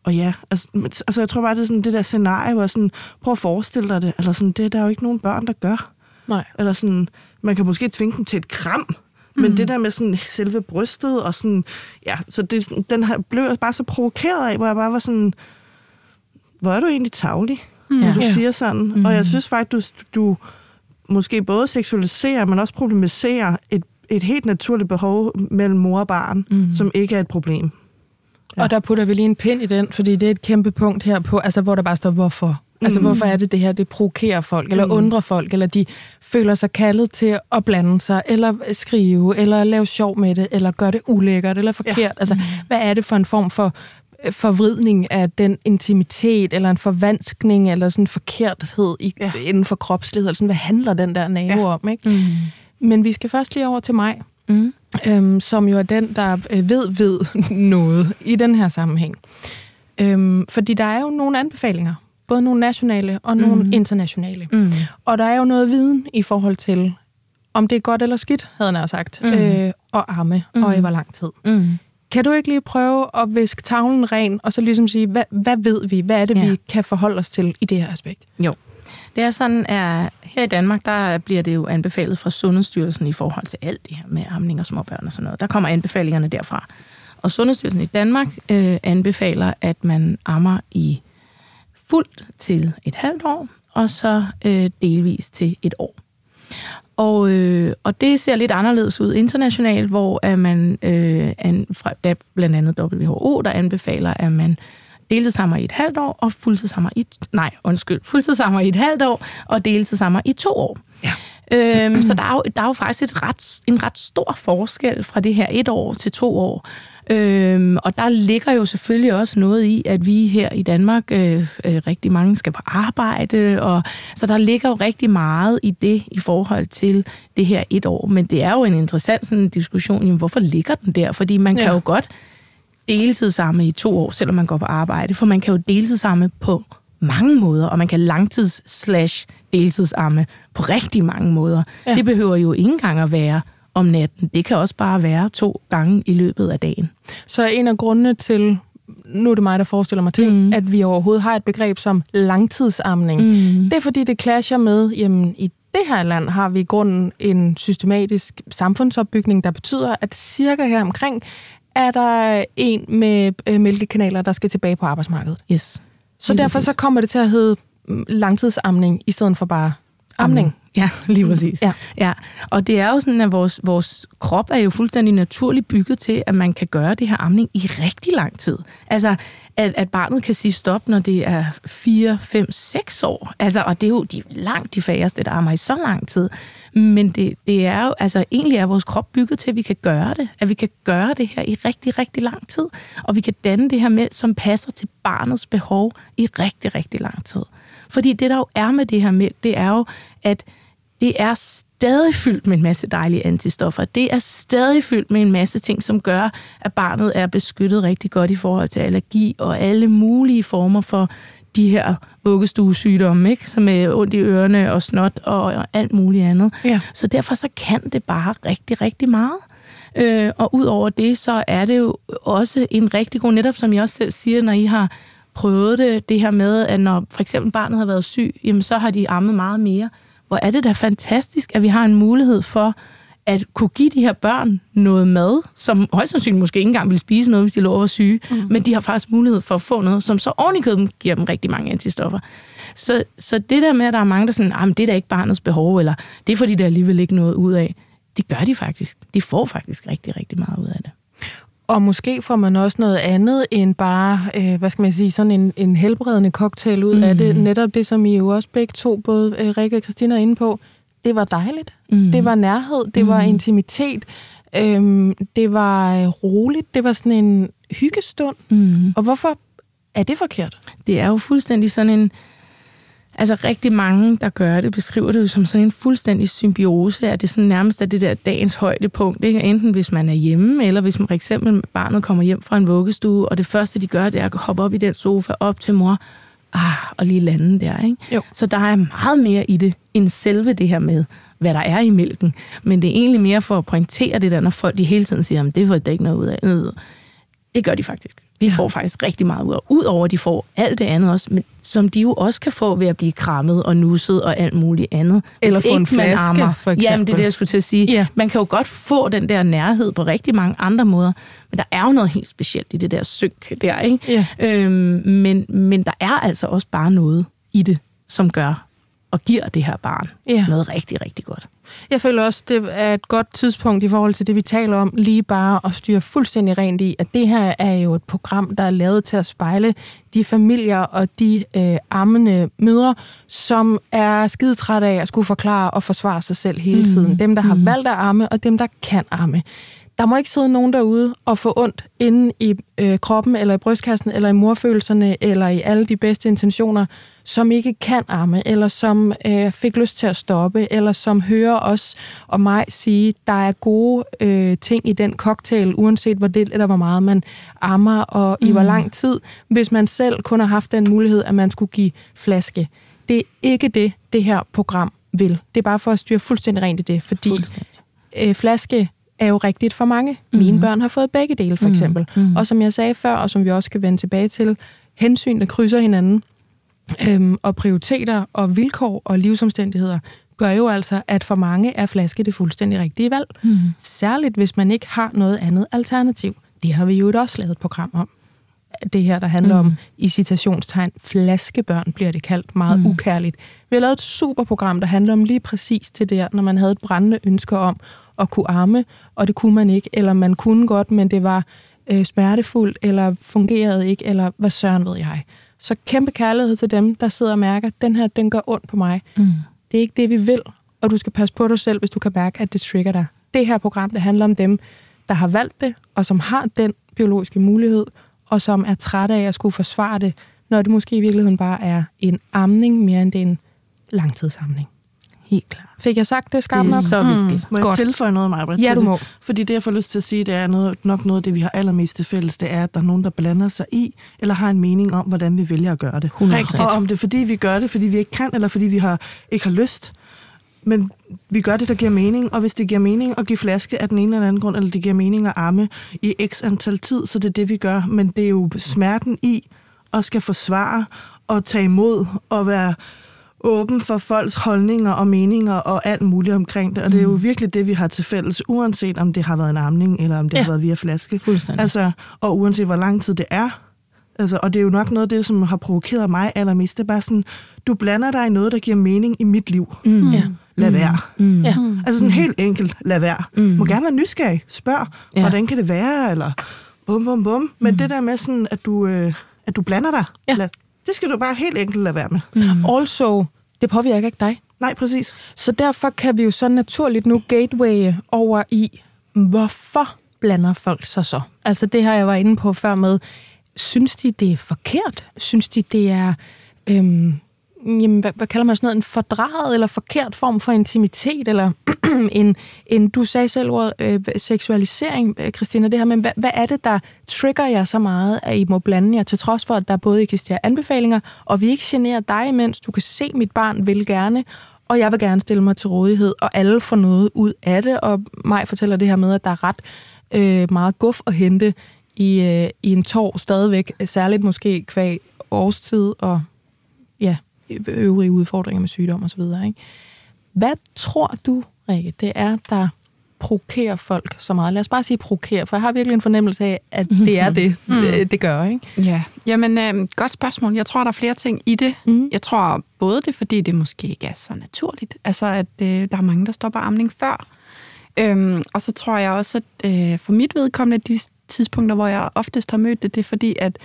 og ja, altså, altså jeg tror bare, det er sådan det der scenarie, hvor sådan, prøv at forestille dig det, eller sådan, det er der jo ikke nogen børn, der gør. Nej. Eller sådan, man kan måske tvinge dem til et kram, men det der med sådan selve brystet, og sådan, ja, så det, er den her blev jeg bare så provokeret af, hvor jeg bare var sådan, hvor er du egentlig tavlig, mm. når du Ja. siger sådan. Mm. Og jeg synes faktisk, du, du måske både seksualiserer, men også problematiserer et, et helt naturligt behov mellem mor og barn, mm. som ikke er et problem. Ja. Og der putter vi lige en pind i den, fordi det er et kæmpe punkt her på, altså hvor der bare står, hvorfor. Altså, Mm. hvorfor er det det her, det provokerer folk, eller Mm. undrer folk, eller de føler sig kaldet til at blande sig, eller skrive, eller lave sjov med det, eller gøre det ulækkert, eller forkert. Ja. Altså, hvad er det for en form for forvridning af den intimitet, eller en forvanskning, eller sådan en forkerthed i, ja. Inden for kropslighed, eller sådan, hvad handler den der nave ja. Om, ikke? Mm. Men vi skal først lige over til mig, Mm. øhm, som jo er den, der øh, ved ved noget i den her sammenhæng. Øhm, fordi der er jo nogle anbefalinger, både nogle nationale og nogle Mhm. internationale. Mm. Og der er jo noget viden i forhold til, om det er godt eller skidt, havde nær sagt, Mhm. øh, at amme, Mhm. og i hvor lang tid. Mm. Kan du ikke lige prøve at viske tavlen ren, og så ligesom sige, hvad, hvad ved vi? Hvad er det, Ja. vi kan forholde os til i det her aspekt? Jo. Det er sådan, at her i Danmark, der bliver det jo anbefalet fra Sundhedsstyrelsen i forhold til alt det her med amning og småbørn og sådan noget. Der kommer anbefalingerne derfra. Og Sundhedsstyrelsen i Danmark øh, anbefaler, at man ammer i fuldt til et halvt år, og så øh, delvis til et år. Og, øh, og det ser lidt anderledes ud internationalt, hvor at man, øh, an, fra, der, blandt andet WHO, der anbefaler, at man deltidsammer i et halvt år, og fuldtidsammer i... Nej, undskyld. Fuldtidsammer i et halvt år, og deltidsammer i to år. Ja. Øhm, så der er, jo, der er jo faktisk et ret, en ret stor forskel fra det her et år til to år. Øhm, og der ligger jo selvfølgelig også noget i, at vi her i Danmark, øh, øh, rigtig mange skal på arbejde, og så der ligger jo rigtig meget i det i forhold til det her et år. Men det er jo en interessant sådan, diskussion, jamen, hvorfor ligger den der? Fordi man kan Ja. jo godt deltidsamme i to år, selvom man går på arbejde, for man kan jo deltidsamme på mange måder, og man kan langtids slash deltidsamme på rigtig mange måder. Ja. Det behøver jo ikke engang at være om natten. Det kan også bare være to gange i løbet af dagen. Så en af grundene til, nu er det mig, der forestiller mig til, Mm. at vi overhovedet har et begreb som langtidsamning, Mm. det er fordi, det clasher med, jamen i det her land har vi i grunden en systematisk samfundsopbygning, der betyder, at cirka her omkring er der en med øh, mælkekanaler, der skal tilbage på arbejdsmarkedet. Yes. Så derfor så kommer det til at hedde mm, langtidsamning, i stedet for bare amning. Ja, lige præcis. Ja. ja. Og det er jo sådan, at vores, vores krop er jo fuldstændig naturligt bygget til, at man kan gøre det her amning i rigtig lang tid. Altså, at, at barnet kan sige stop, når det er 4, 5, 6 år. Altså, og det er jo de, langt de færreste, der ammer i så lang tid. Men det, det er jo, altså egentlig er vores krop bygget til, at vi kan gøre det. At vi kan gøre det her i rigtig, rigtig lang tid. Og vi kan danne det her mælk, som passer til barnets behov i rigtig, rigtig lang tid. Fordi det, der jo er med det her mælk, det er jo, at det er stadig fyldt med en masse dejlige antistoffer. Det er stadig fyldt med en masse ting, som gør, at barnet er beskyttet rigtig godt i forhold til allergi og alle mulige former for de her vuggestuesygdomme, ikke? som er ondt i ørerne og snot og alt muligt andet. Ja. Så derfor så kan det bare rigtig, rigtig meget. Øh, og udover det, så er det jo også en rigtig god, netop som jeg også selv siger, når I har prøvet det, det her med, at når for eksempel barnet har været syg, jamen så har de ammet meget mere. Hvor er det da fantastisk, at vi har en mulighed for at kunne give de her børn noget mad, som højst sandsynligt måske ikke engang vil spise noget, hvis de lå over syge, mm. men de har faktisk mulighed for at få noget, som så oven i køben giver dem rigtig mange antistoffer. Så, så det der med, at der er mange, der sådan, det er da ikke barnets behov, eller det er fordi, der alligevel ikke noget ud af, det gør de faktisk. De får faktisk rigtig, rigtig meget ud af det. Og måske får man også noget andet end bare, øh, hvad skal man sige, sådan en, en helbredende cocktail ud mm. af det. Netop det, som I jo også begge to, både øh, Rikke og Christina er inde på, det var dejligt. Mm. Det var nærhed, det mm. var intimitet, øhm, det var øh, roligt, det var sådan en hyggestund. Mm. Og hvorfor er det forkert? Det er jo fuldstændig sådan en... Altså rigtig mange, der gør det, beskriver det jo som sådan en fuldstændig symbiose, at det sådan nærmest er det der dagens højdepunkt. Ikke? Enten hvis man er hjemme, eller hvis man for eksempel barnet kommer hjem fra en vuggestue, og det første, de gør, det er at hoppe op i den sofa, op til mor, ah, og lige lande der. Ikke? Jo. Så der er meget mere i det, end selve det her med, hvad der er i mælken. Men det er egentlig mere for at pointere det der, når folk de hele tiden siger, at det får det ikke noget ud af. Det gør de faktisk. De får faktisk rigtig meget ud af. Udover at de får alt det andet også, men som de jo også kan få ved at blive krammet og nusset og alt muligt andet. Eller få en flaske, ammer. for eksempel. Jamen, det er det, jeg skulle til at sige. Ja. Man kan jo godt få den der nærhed på rigtig mange andre måder, men der er jo noget helt specielt i det der synk der, ikke? Ja. Øhm, men, men der er altså også bare noget i det, som gør og giver det her barn Ja. noget rigtig, rigtig godt. Jeg føler også, det er et godt tidspunkt i forhold til det, vi taler om, lige bare at styre fuldstændig rent i, at det her er jo et program, der er lavet til at spejle de familier og de øh, ammende mødre, som er skide trætte af at skulle forklare og forsvare sig selv hele tiden. Dem, der har valgt at amme, og dem, der kan amme. Der må ikke sidde nogen derude og få ondt inde i øh, kroppen, eller i brystkassen, eller i morfølelserne, eller i alle de bedste intentioner, som ikke kan amme, eller som øh, fik lyst til at stoppe, eller som hører os og mig sige, der er gode øh, ting i den cocktail, uanset hvor lidt eller hvor meget man ammer, og i hvor lang tid, hvis man selv kun har haft den mulighed, at man skulle give flaske. Det er ikke det, det her program vil. Det er bare for at styre fuldstændig rent i det, fordi øh, flaske er jo rigtigt for mange. Mm-hmm. Mine børn har fået begge dele, for eksempel. Mm-hmm. Og som jeg sagde før, og som vi også skal vende tilbage til, hensyn, der krydser hinanden, øhm, og prioriteter og vilkår og livsomstændigheder, gør jo altså, at for mange er flaske det fuldstændig rigtige valg. Mm. Særligt, hvis man ikke har noget andet alternativ. Det har vi jo også lavet et program om. Det her, der handler mm. om, i citationstegn, flaskebørn bliver det kaldt meget mm. ukærligt. Vi har lavet et super program, der handler om lige præcis til det, når man havde et brændende ønske om at kunne arme, og det kunne man ikke, eller man kunne godt, men det var øh, smertefuldt, eller fungerede ikke, eller hvad søren ved jeg. Så kæmpe kærlighed til dem, der sidder og mærker, den her, den gør ondt på mig. Mm. Det er ikke det, vi vil, og du skal passe på dig selv, hvis du kan mærke, at det trigger dig. Det her program, det handler om dem, der har valgt det, og som har den biologiske mulighed, og som er trætte af at skulle forsvare det, når det måske i virkeligheden bare er en amning, mere end det er en langtidsamning. Helt klart. Fik jeg sagt det skarpt Det er nok? så vigtigt. Må jeg Godt. tilføje noget, Maja? Ja, du må. Fordi det, jeg får lyst til at sige, det er noget, nok noget af det, vi har allermest til fælles, det er, at der er nogen, der blander sig i, eller har en mening om, hvordan vi vælger at gøre det. 100%. Og om det er, fordi vi gør det, fordi vi ikke kan, eller fordi vi har, ikke har lyst. Men vi gør det, der giver mening, og hvis det giver mening at give flaske af den ene eller anden grund, eller det giver mening at amme i x antal tid, så det er det, vi gør. Men det er jo smerten i at skal forsvare og tage imod og være åben for folks holdninger og meninger og alt muligt omkring det. Og det er jo virkelig det, vi har til fælles, uanset om det har været en amning, eller om det ja. Har været via flaske. Fuldstændig. Altså, og uanset hvor lang tid det er. Altså, og det er jo nok noget af det, som har provokeret mig allermest. Det er bare sådan, du blander dig i noget, der giver mening i mit liv. Mm. Ja. Lad være. Mm. Ja. Altså sådan helt enkelt, lad være. Mm. Må gerne være nysgerrig. Spørg, Ja. hvordan kan det være, eller bum, bum, bum. Men det der med sådan, at du, øh, at du blander dig, Ja. lad, det skal du bare helt enkelt lade være med. Mm. Also, det påvirker ikke dig. Nej, præcis. Så derfor kan vi jo så naturligt nu gateway over i, hvorfor blander folk sig så? Altså det her, jeg var inde på før med, synes de, det er forkert? Synes de, det er øhm, jamen, hvad, hvad kalder man sådan noget, en fordraget eller forkert form for intimitet, eller en, en, du sagde selv ordet øh, seksualisering, øh, Christina, det her, men hvad, hvad er det, der trigger jer så meget, at I må blande jer, til trods for, at der både eksisterer anbefalinger, og vi ikke generer dig, mens du kan se, mit barn vil gerne, og jeg vil gerne stille mig til rådighed, og alle får noget ud af det, og mig fortæller det her med, at der er ret øh, meget guf at hente i, øh, i en tår stadigvæk, særligt måske kvæg årstid og ja, øvrige udfordringer med sygdom osv. Ikke? Hvad tror du, Rikke, det er, der provokerer folk så meget? Lad os bare sige provokerer, for jeg har virkelig en fornemmelse af, at det er det, mm. det, det gør. Ikke? Ja, jamen øh, godt spørgsmål. Jeg tror, der er flere ting i det. Mm. Jeg tror både det, fordi det måske ikke er så naturligt, altså at øh, der er mange, der stopper amning før. Øhm, og så tror jeg også, at øh, for mit vedkommende, de tidspunkter, hvor jeg oftest har mødt det, det er fordi, at,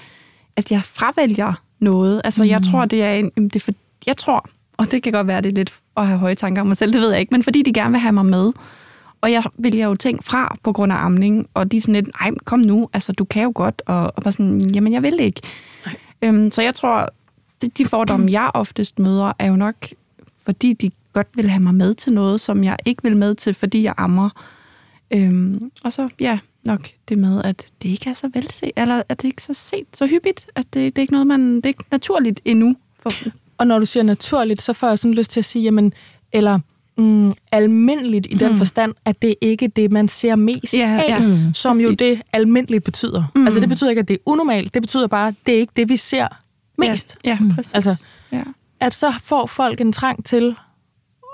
at jeg fravælger noget. Altså, mm. jeg tror, det er en... Det er for, jeg tror, og det kan godt være, det er lidt at have høje tanker om mig selv, det ved jeg ikke, men fordi de gerne vil have mig med. Og jeg vælger jo ting fra på grund af amning, og de er sådan lidt, nej, kom nu, altså, du kan jo godt, og, og bare sådan, jamen, jeg vil ikke. Øhm, så jeg tror, de, de fordomme, jeg oftest møder, er jo nok, fordi de godt vil have mig med til noget, som jeg ikke vil med til, fordi jeg ammer. Øhm, og så, ja, nok det med, at det ikke er så velset, eller at det ikke er så set så hyppigt, at det, det er ikke noget, man, det er ikke naturligt endnu. For... Og når du siger naturligt, så får jeg sådan lyst til at sige, jamen, eller mm, almindeligt i den mm. forstand, at det ikke er det, man ser mest ja, af, ja, mm, som præcis. jo det almindeligt betyder. Mm. Altså det betyder ikke, at det er unormalt, det betyder bare, at det er ikke det, vi ser mest. Ja, ja præcis. Altså, ja. at så får folk en trang til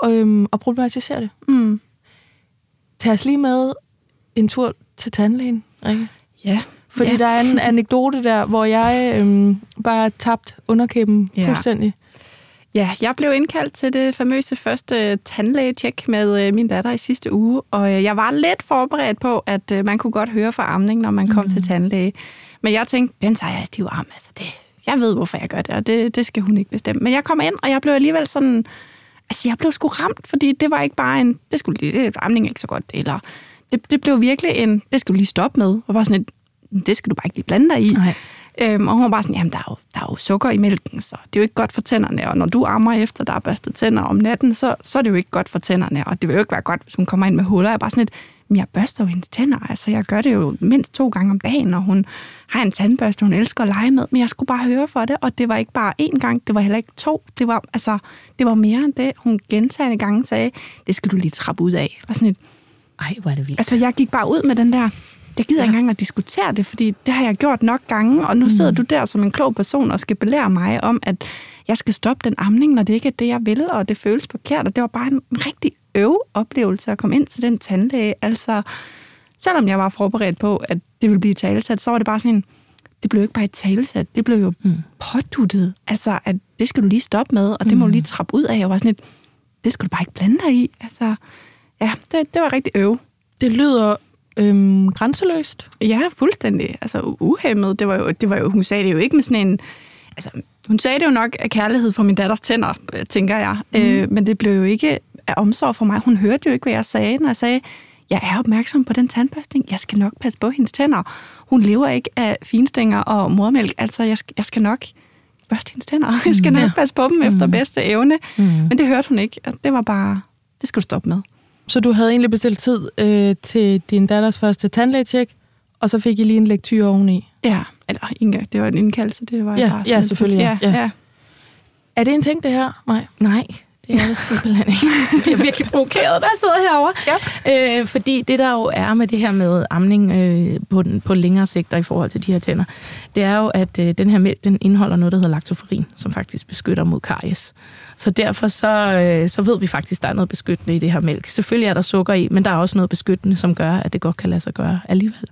øhm, at problematisere det. Mm. Tag os lige med en tur til tandlægen, Rikke. Ja. Fordi ja. der er en anekdote der, hvor jeg øhm, bare tabt underkæben ja. fuldstændig. Ja, jeg blev indkaldt til det famøse første tandlægetjek med øh, min datter i sidste uge, og øh, jeg var lidt forberedt på, at øh, man kunne godt høre for amning, når man kom mm. til tandlæge. Men jeg tænkte, den tager jeg i stiv arm, altså det, jeg ved, hvorfor jeg gør det, og det, det skal hun ikke bestemme. Men jeg kom ind, og jeg blev alligevel sådan, altså jeg blev sgu ramt, fordi det var ikke bare en, det skulle lige, det amning er ikke så godt, eller det, det blev virkelig en, det skal du lige stoppe med, og bare sådan et, det skal du bare ikke lige blande dig i. Nej. Øhm, og hun var bare sådan, jamen der er, jo, der er jo sukker i mælken, så det er jo ikke godt for tænderne, og når du ammer efter, der er børstet tænder om natten, så, så er det jo ikke godt for tænderne, og det vil jo ikke være godt, hvis hun kommer ind med huller. Jeg er bare sådan lidt, men jeg børster jo hendes tænder, altså jeg gør det jo mindst to gange om dagen, og hun har en tandbørste, hun elsker at lege med, men jeg skulle bare høre for det, og det var ikke bare én gang, det var heller ikke to, det var, altså, det var mere end det. Hun gentagende gange sagde, det skal du lige trappe ud af. Og sådan et, ej, hvor er det vildt. Altså, jeg gik bare ud med den der, jeg gider ja. ikke engang at diskutere det, fordi det har jeg gjort nok gange, og nu mm. sidder du der som en klog person og skal belære mig om, at jeg skal stoppe den amning, når det ikke er det, jeg vil, og det føles forkert, og det var bare en rigtig øv oplevelse at komme ind til den tandlæge. Altså, selvom jeg var forberedt på, at det ville blive talesat, så var det bare sådan en, det blev ikke bare et talesat, det blev jo mm. påduttet. Altså, at det skal du lige stoppe med, og det må mm. du lige trappe ud af. Og var sådan et, det skal du bare ikke blande dig i. Altså, ja, det, det var rigtig øv. Det lyder øhm, grænseløst. Ja, fuldstændig. Altså uhemmet. Det var, jo, det var jo, hun sagde det jo ikke med sådan en... Altså, hun sagde det jo nok af kærlighed for min datters tænder, øh, tænker jeg. Mm. Øh, men det blev jo ikke af omsorg for mig. Hun hørte jo ikke, hvad jeg sagde, når jeg sagde, jeg er opmærksom på den tandbørstning. Jeg skal nok passe på hendes tænder. Hun lever ikke af finstænger og mormælk. Altså, jeg skal, jeg skal nok børste hendes tænder. Jeg skal nok ja. passe på dem mm. efter bedste evne. Mm. Men det hørte hun ikke. Det var bare, det skal du stoppe med. Så du havde egentlig bestilt tid øh, til din datters første tandlægetjek, og så fik I lige en lektyr oveni? Ja, eller ikke det var en indkaldelse, det var ja, bare Ja, selvfølgelig. Ja, ja. ja. Er det en ting, det her? Nej. Nej, det er det simpelthen ikke. Jeg bliver virkelig provokeret, der sidder herovre. Ja. Øh, fordi det, der jo er med det her med amning øh, på, den, på længere sigt i forhold til de her tænder, det er jo, at øh, den her mælk, den indeholder noget, der hedder laktoferin, som faktisk beskytter mod karies. Så derfor så, øh, så ved vi faktisk, at der er noget beskyttende i det her mælk. Selvfølgelig er der sukker i, men der er også noget beskyttende, som gør, at det godt kan lade sig gøre alligevel.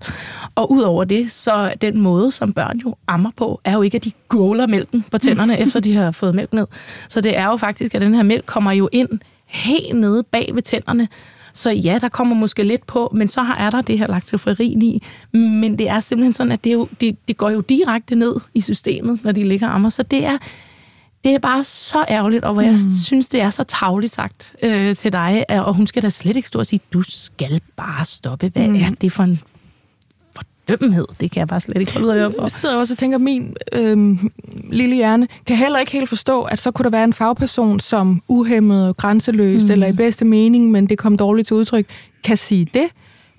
Og udover det, så den måde, som børn jo ammer på, er jo ikke, at de gåler mælken på tænderne, efter de har fået mælk ned. Så det er jo faktisk, at den her mælk kommer jo ind helt nede bag ved tænderne, så ja, der kommer måske lidt på, men så er der det her laktoferin i. Men det er simpelthen sådan, at det, jo, det, det går jo direkte ned i systemet, når de ligger og ammer. Så det er, det er bare så ærgerligt, og hvor mm. jeg synes, det er så tavligt sagt øh, til dig, og hun skal da slet ikke stå og sige, du skal bare stoppe. Hvad mm. er det for en for fordømmenhed. Det kan jeg bare slet ikke holde ud af. Jeg sidder også og tænker, min øh, lille hjerne kan heller ikke helt forstå, at så kunne der være en fagperson, som uhemmet og grænseløst, mm. eller i bedste mening, men det kom dårligt til udtryk, kan sige det.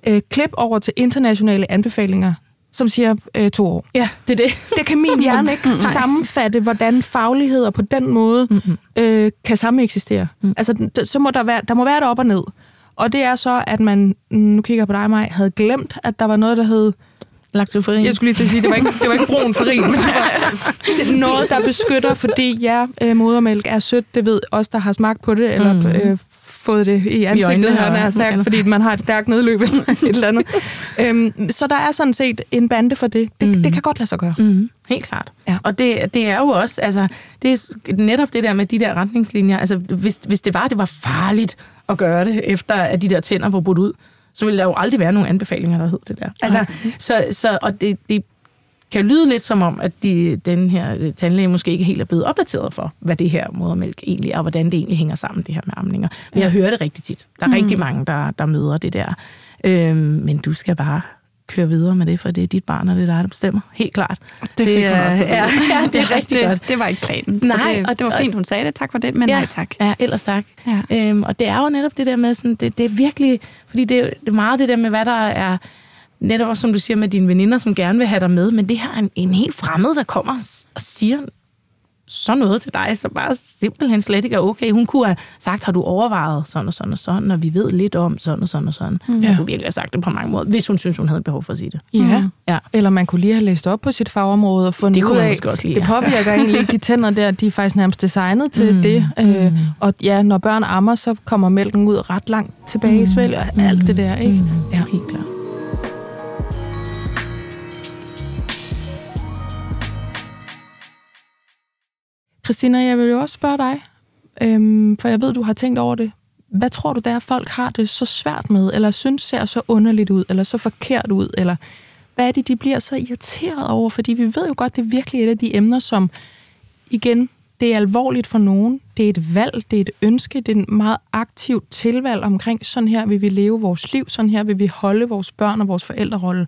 Øh, klip over til internationale anbefalinger, som siger øh, to år. Ja, det er det. Det kan min hjerne ikke sammenfatte, hvordan fagligheder på den måde Mm-hmm. øh, kan samme eksistere. Mm. Altså, så må der være, der må være det op og ned. Og det er så, at man, nu kigger på dig, Maj, havde glemt, at der var noget, der hed Laktofarin. jeg skulle lige til at sige, det var ikke, det var ikke brun farin, men det var noget, der beskytter, fordi ja, øh, modermælk er sødt, det ved os, der har smagt på det, eller Mm. øh, fået det i ansigtet, og han er sagt, fordi man har et stærkt nedløb eller et eller andet. Øhm, så der er sådan set en bande for det. Det, Mm. det kan godt lade sig gøre. Mm, helt klart. Ja. Og det, det er jo også, altså, det er netop det der med de der retningslinjer. Altså, hvis, hvis det var, det var farligt at gøre det, efter at de der tænder var brudt ud, så ville der jo aldrig være nogen anbefalinger, der hed det der. Altså, så, så, og det, det kan lyde lidt som om, at de, den her øh, tandlæge måske ikke helt er blevet opdateret for, hvad det her modermælk egentlig er, og hvordan det egentlig hænger sammen, det her med amninger. Men jeg hører det rigtig tit. Der er mm. rigtig mange, der, der møder det der. Øhm, men du skal bare køre videre med det, for det er dit barn, og det er dig, der bestemmer. Helt klart. Det fik er- hun også. Ja, ja, det er rigtig det, godt. Det var ikke planen. Nej, så det, og- det var fint, hun sagde det. Tak for det, men ja, nej tak. Ja, ellers tak. Ja. Øhm, og det er jo netop det der med, sådan, det, det er virkelig, fordi det, er- det er meget det der med, hvad der er, netop også som du siger med dine veninder, som gerne vil have dig med, men det her er en, en helt fremmed, der kommer og siger sådan noget til dig, så bare simpelthen slet ikke er okay. Hun kunne have sagt, har du overvejet sådan og sådan og sådan, og vi ved lidt om sådan og sådan og sådan. Mm. Hun kunne virkelig have sagt det på mange måder, hvis hun synes, hun havde behov for at sige det. Ja. Ja. Eller man kunne lige have læst op på sit fagområde og fundet Det kunne ud af, måske også lige, det ja. påvirker egentlig ikke de tænder der, de er faktisk nærmest designet til Mm, det. Øh, mm. og ja, når børn ammer, så kommer mælken ud ret langt tilbage i svælg og alt det der, ikke? Ja, helt klart. Christina, jeg vil jo også spørge dig, øhm, for jeg ved, du har tænkt over det. Hvad tror du, der er, folk har det så svært med, eller synes ser så underligt ud, eller så forkert ud, eller hvad er det, de bliver så irriteret over? Fordi vi ved jo godt, det er virkelig et af de emner, som igen, det er alvorligt for nogen. Det er et valg, det er et ønske, det er et meget aktivt tilvalg omkring, sådan her vil vi leve vores liv, sådan her vil vi holde vores børn og vores forældrerolle.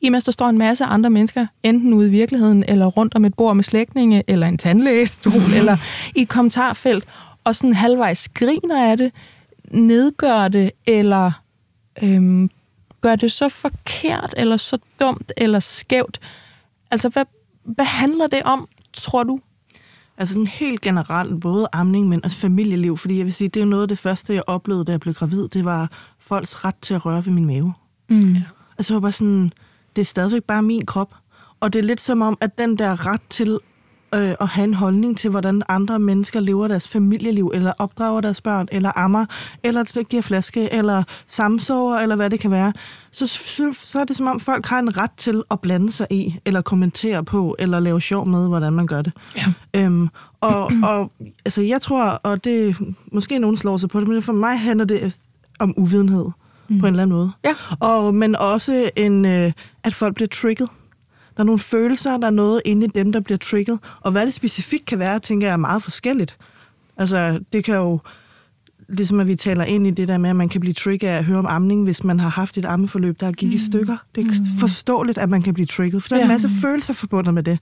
Imens der står en masse andre mennesker, enten ude i virkeligheden, eller rundt om et bord med slægtninge, eller en tandlægestol, eller i et kommentarfelt, og sådan halvvejs griner af det, nedgør det, eller øhm, gør det så forkert, eller så dumt, eller skævt. Altså, hvad, hvad handler det om, tror du? Altså sådan helt generelt, både amning, men også familieliv, fordi jeg vil sige, det er noget af det første, jeg oplevede, da jeg blev gravid, det var folks ret til at røre ved min mave. Mm. Altså jeg var bare sådan, det er stadigvæk bare min krop. Og det er lidt som om, at den der ret til øh, at have en holdning til, hvordan andre mennesker lever deres familieliv, eller opdrager deres børn, eller ammer, eller giver flaske, eller samsover, eller hvad det kan være, så, så, så er det som om, folk har en ret til at blande sig i, eller kommentere på, eller lave sjov med, hvordan man gør det. Ja. Øhm, og, og altså, jeg tror, og det måske nogen slår sig på det, men for mig handler det om uvidenhed mm. på en eller anden måde. Ja. Og, men også en, øh, at folk bliver trigget. Der er nogle følelser, der er noget inde i dem, der bliver trigget. Og hvad det specifikt kan være, tænker jeg er meget forskelligt. Altså, det kan jo, ligesom at vi taler ind i det der med, at man kan blive trigget af at høre om amning, hvis man har haft et ammeforløb, der gik mm. i stykker. Det er forståeligt, at man kan blive trigget, for der er en masse følelser forbundet med det.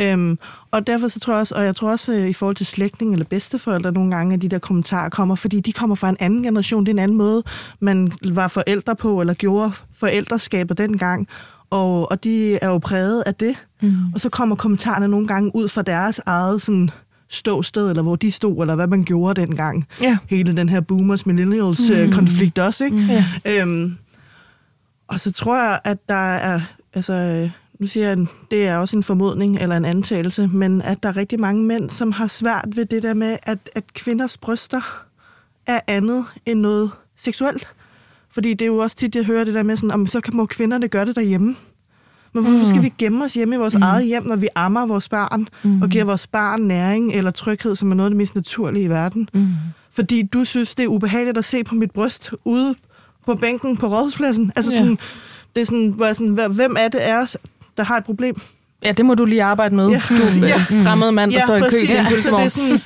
Øhm, og derfor så tror jeg også, og jeg tror også øh, i forhold til slægtning eller bedsteforældre, nogle gange, at de der kommentarer kommer, fordi de kommer fra en anden generation. Det er en anden måde, man var forældre på, eller gjorde forældreskabet dengang. Og, og de er jo præget af det. Mm. Og så kommer kommentarerne nogle gange ud fra deres eget sådan, ståsted, eller hvor de stod, eller hvad man gjorde dengang. Ja. Hele den her boomers-millennials-konflikt også, ikke? Ja. Øhm, og så tror jeg, at der er, altså, øh, nu siger jeg, det er også en formodning eller en antagelse, men at der er rigtig mange mænd, som har svært ved det der med, at, at kvinders bryster er andet end noget seksuelt. Fordi det er jo også tit, jeg hører det der med sådan, om så kan, må kvinderne gøre det derhjemme. Men hvorfor skal vi gemme os hjemme i vores mm. eget hjem, når vi ammer vores barn, mm. og giver vores barn næring eller tryghed, som er noget af det mest naturlige i verden? Mm. Fordi du synes, det er ubehageligt at se på mit bryst ude på bænken på rådhuspladsen. Altså sådan, det er sådan, hvor jeg sådan, hvem er det af os, der har et problem? Ja, det må du lige arbejde med. Ja. Du er Ja. fremmed mand, der står i kø til en så det er sådan,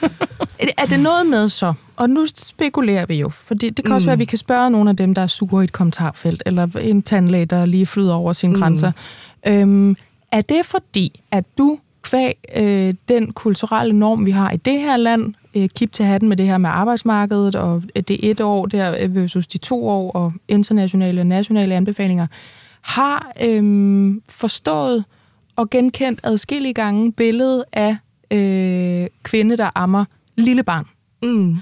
Er det noget med så, og nu spekulerer vi jo, fordi det kan også Mm. være, at vi kan spørge nogle af dem, der er sure i et kommentarfelt, eller en tandlæge, der lige flyder over sine Mm. grænser. Øhm, er det fordi, at du kvæg øh, den kulturelle norm, vi har i det her land, øh, kip til hatten med det her med arbejdsmarkedet, og det et år der versus de to år, og internationale og nationale anbefalinger, har øh, forstået og genkendt adskillige gange billedet af øh, kvinde, der ammer lille barn. Mm.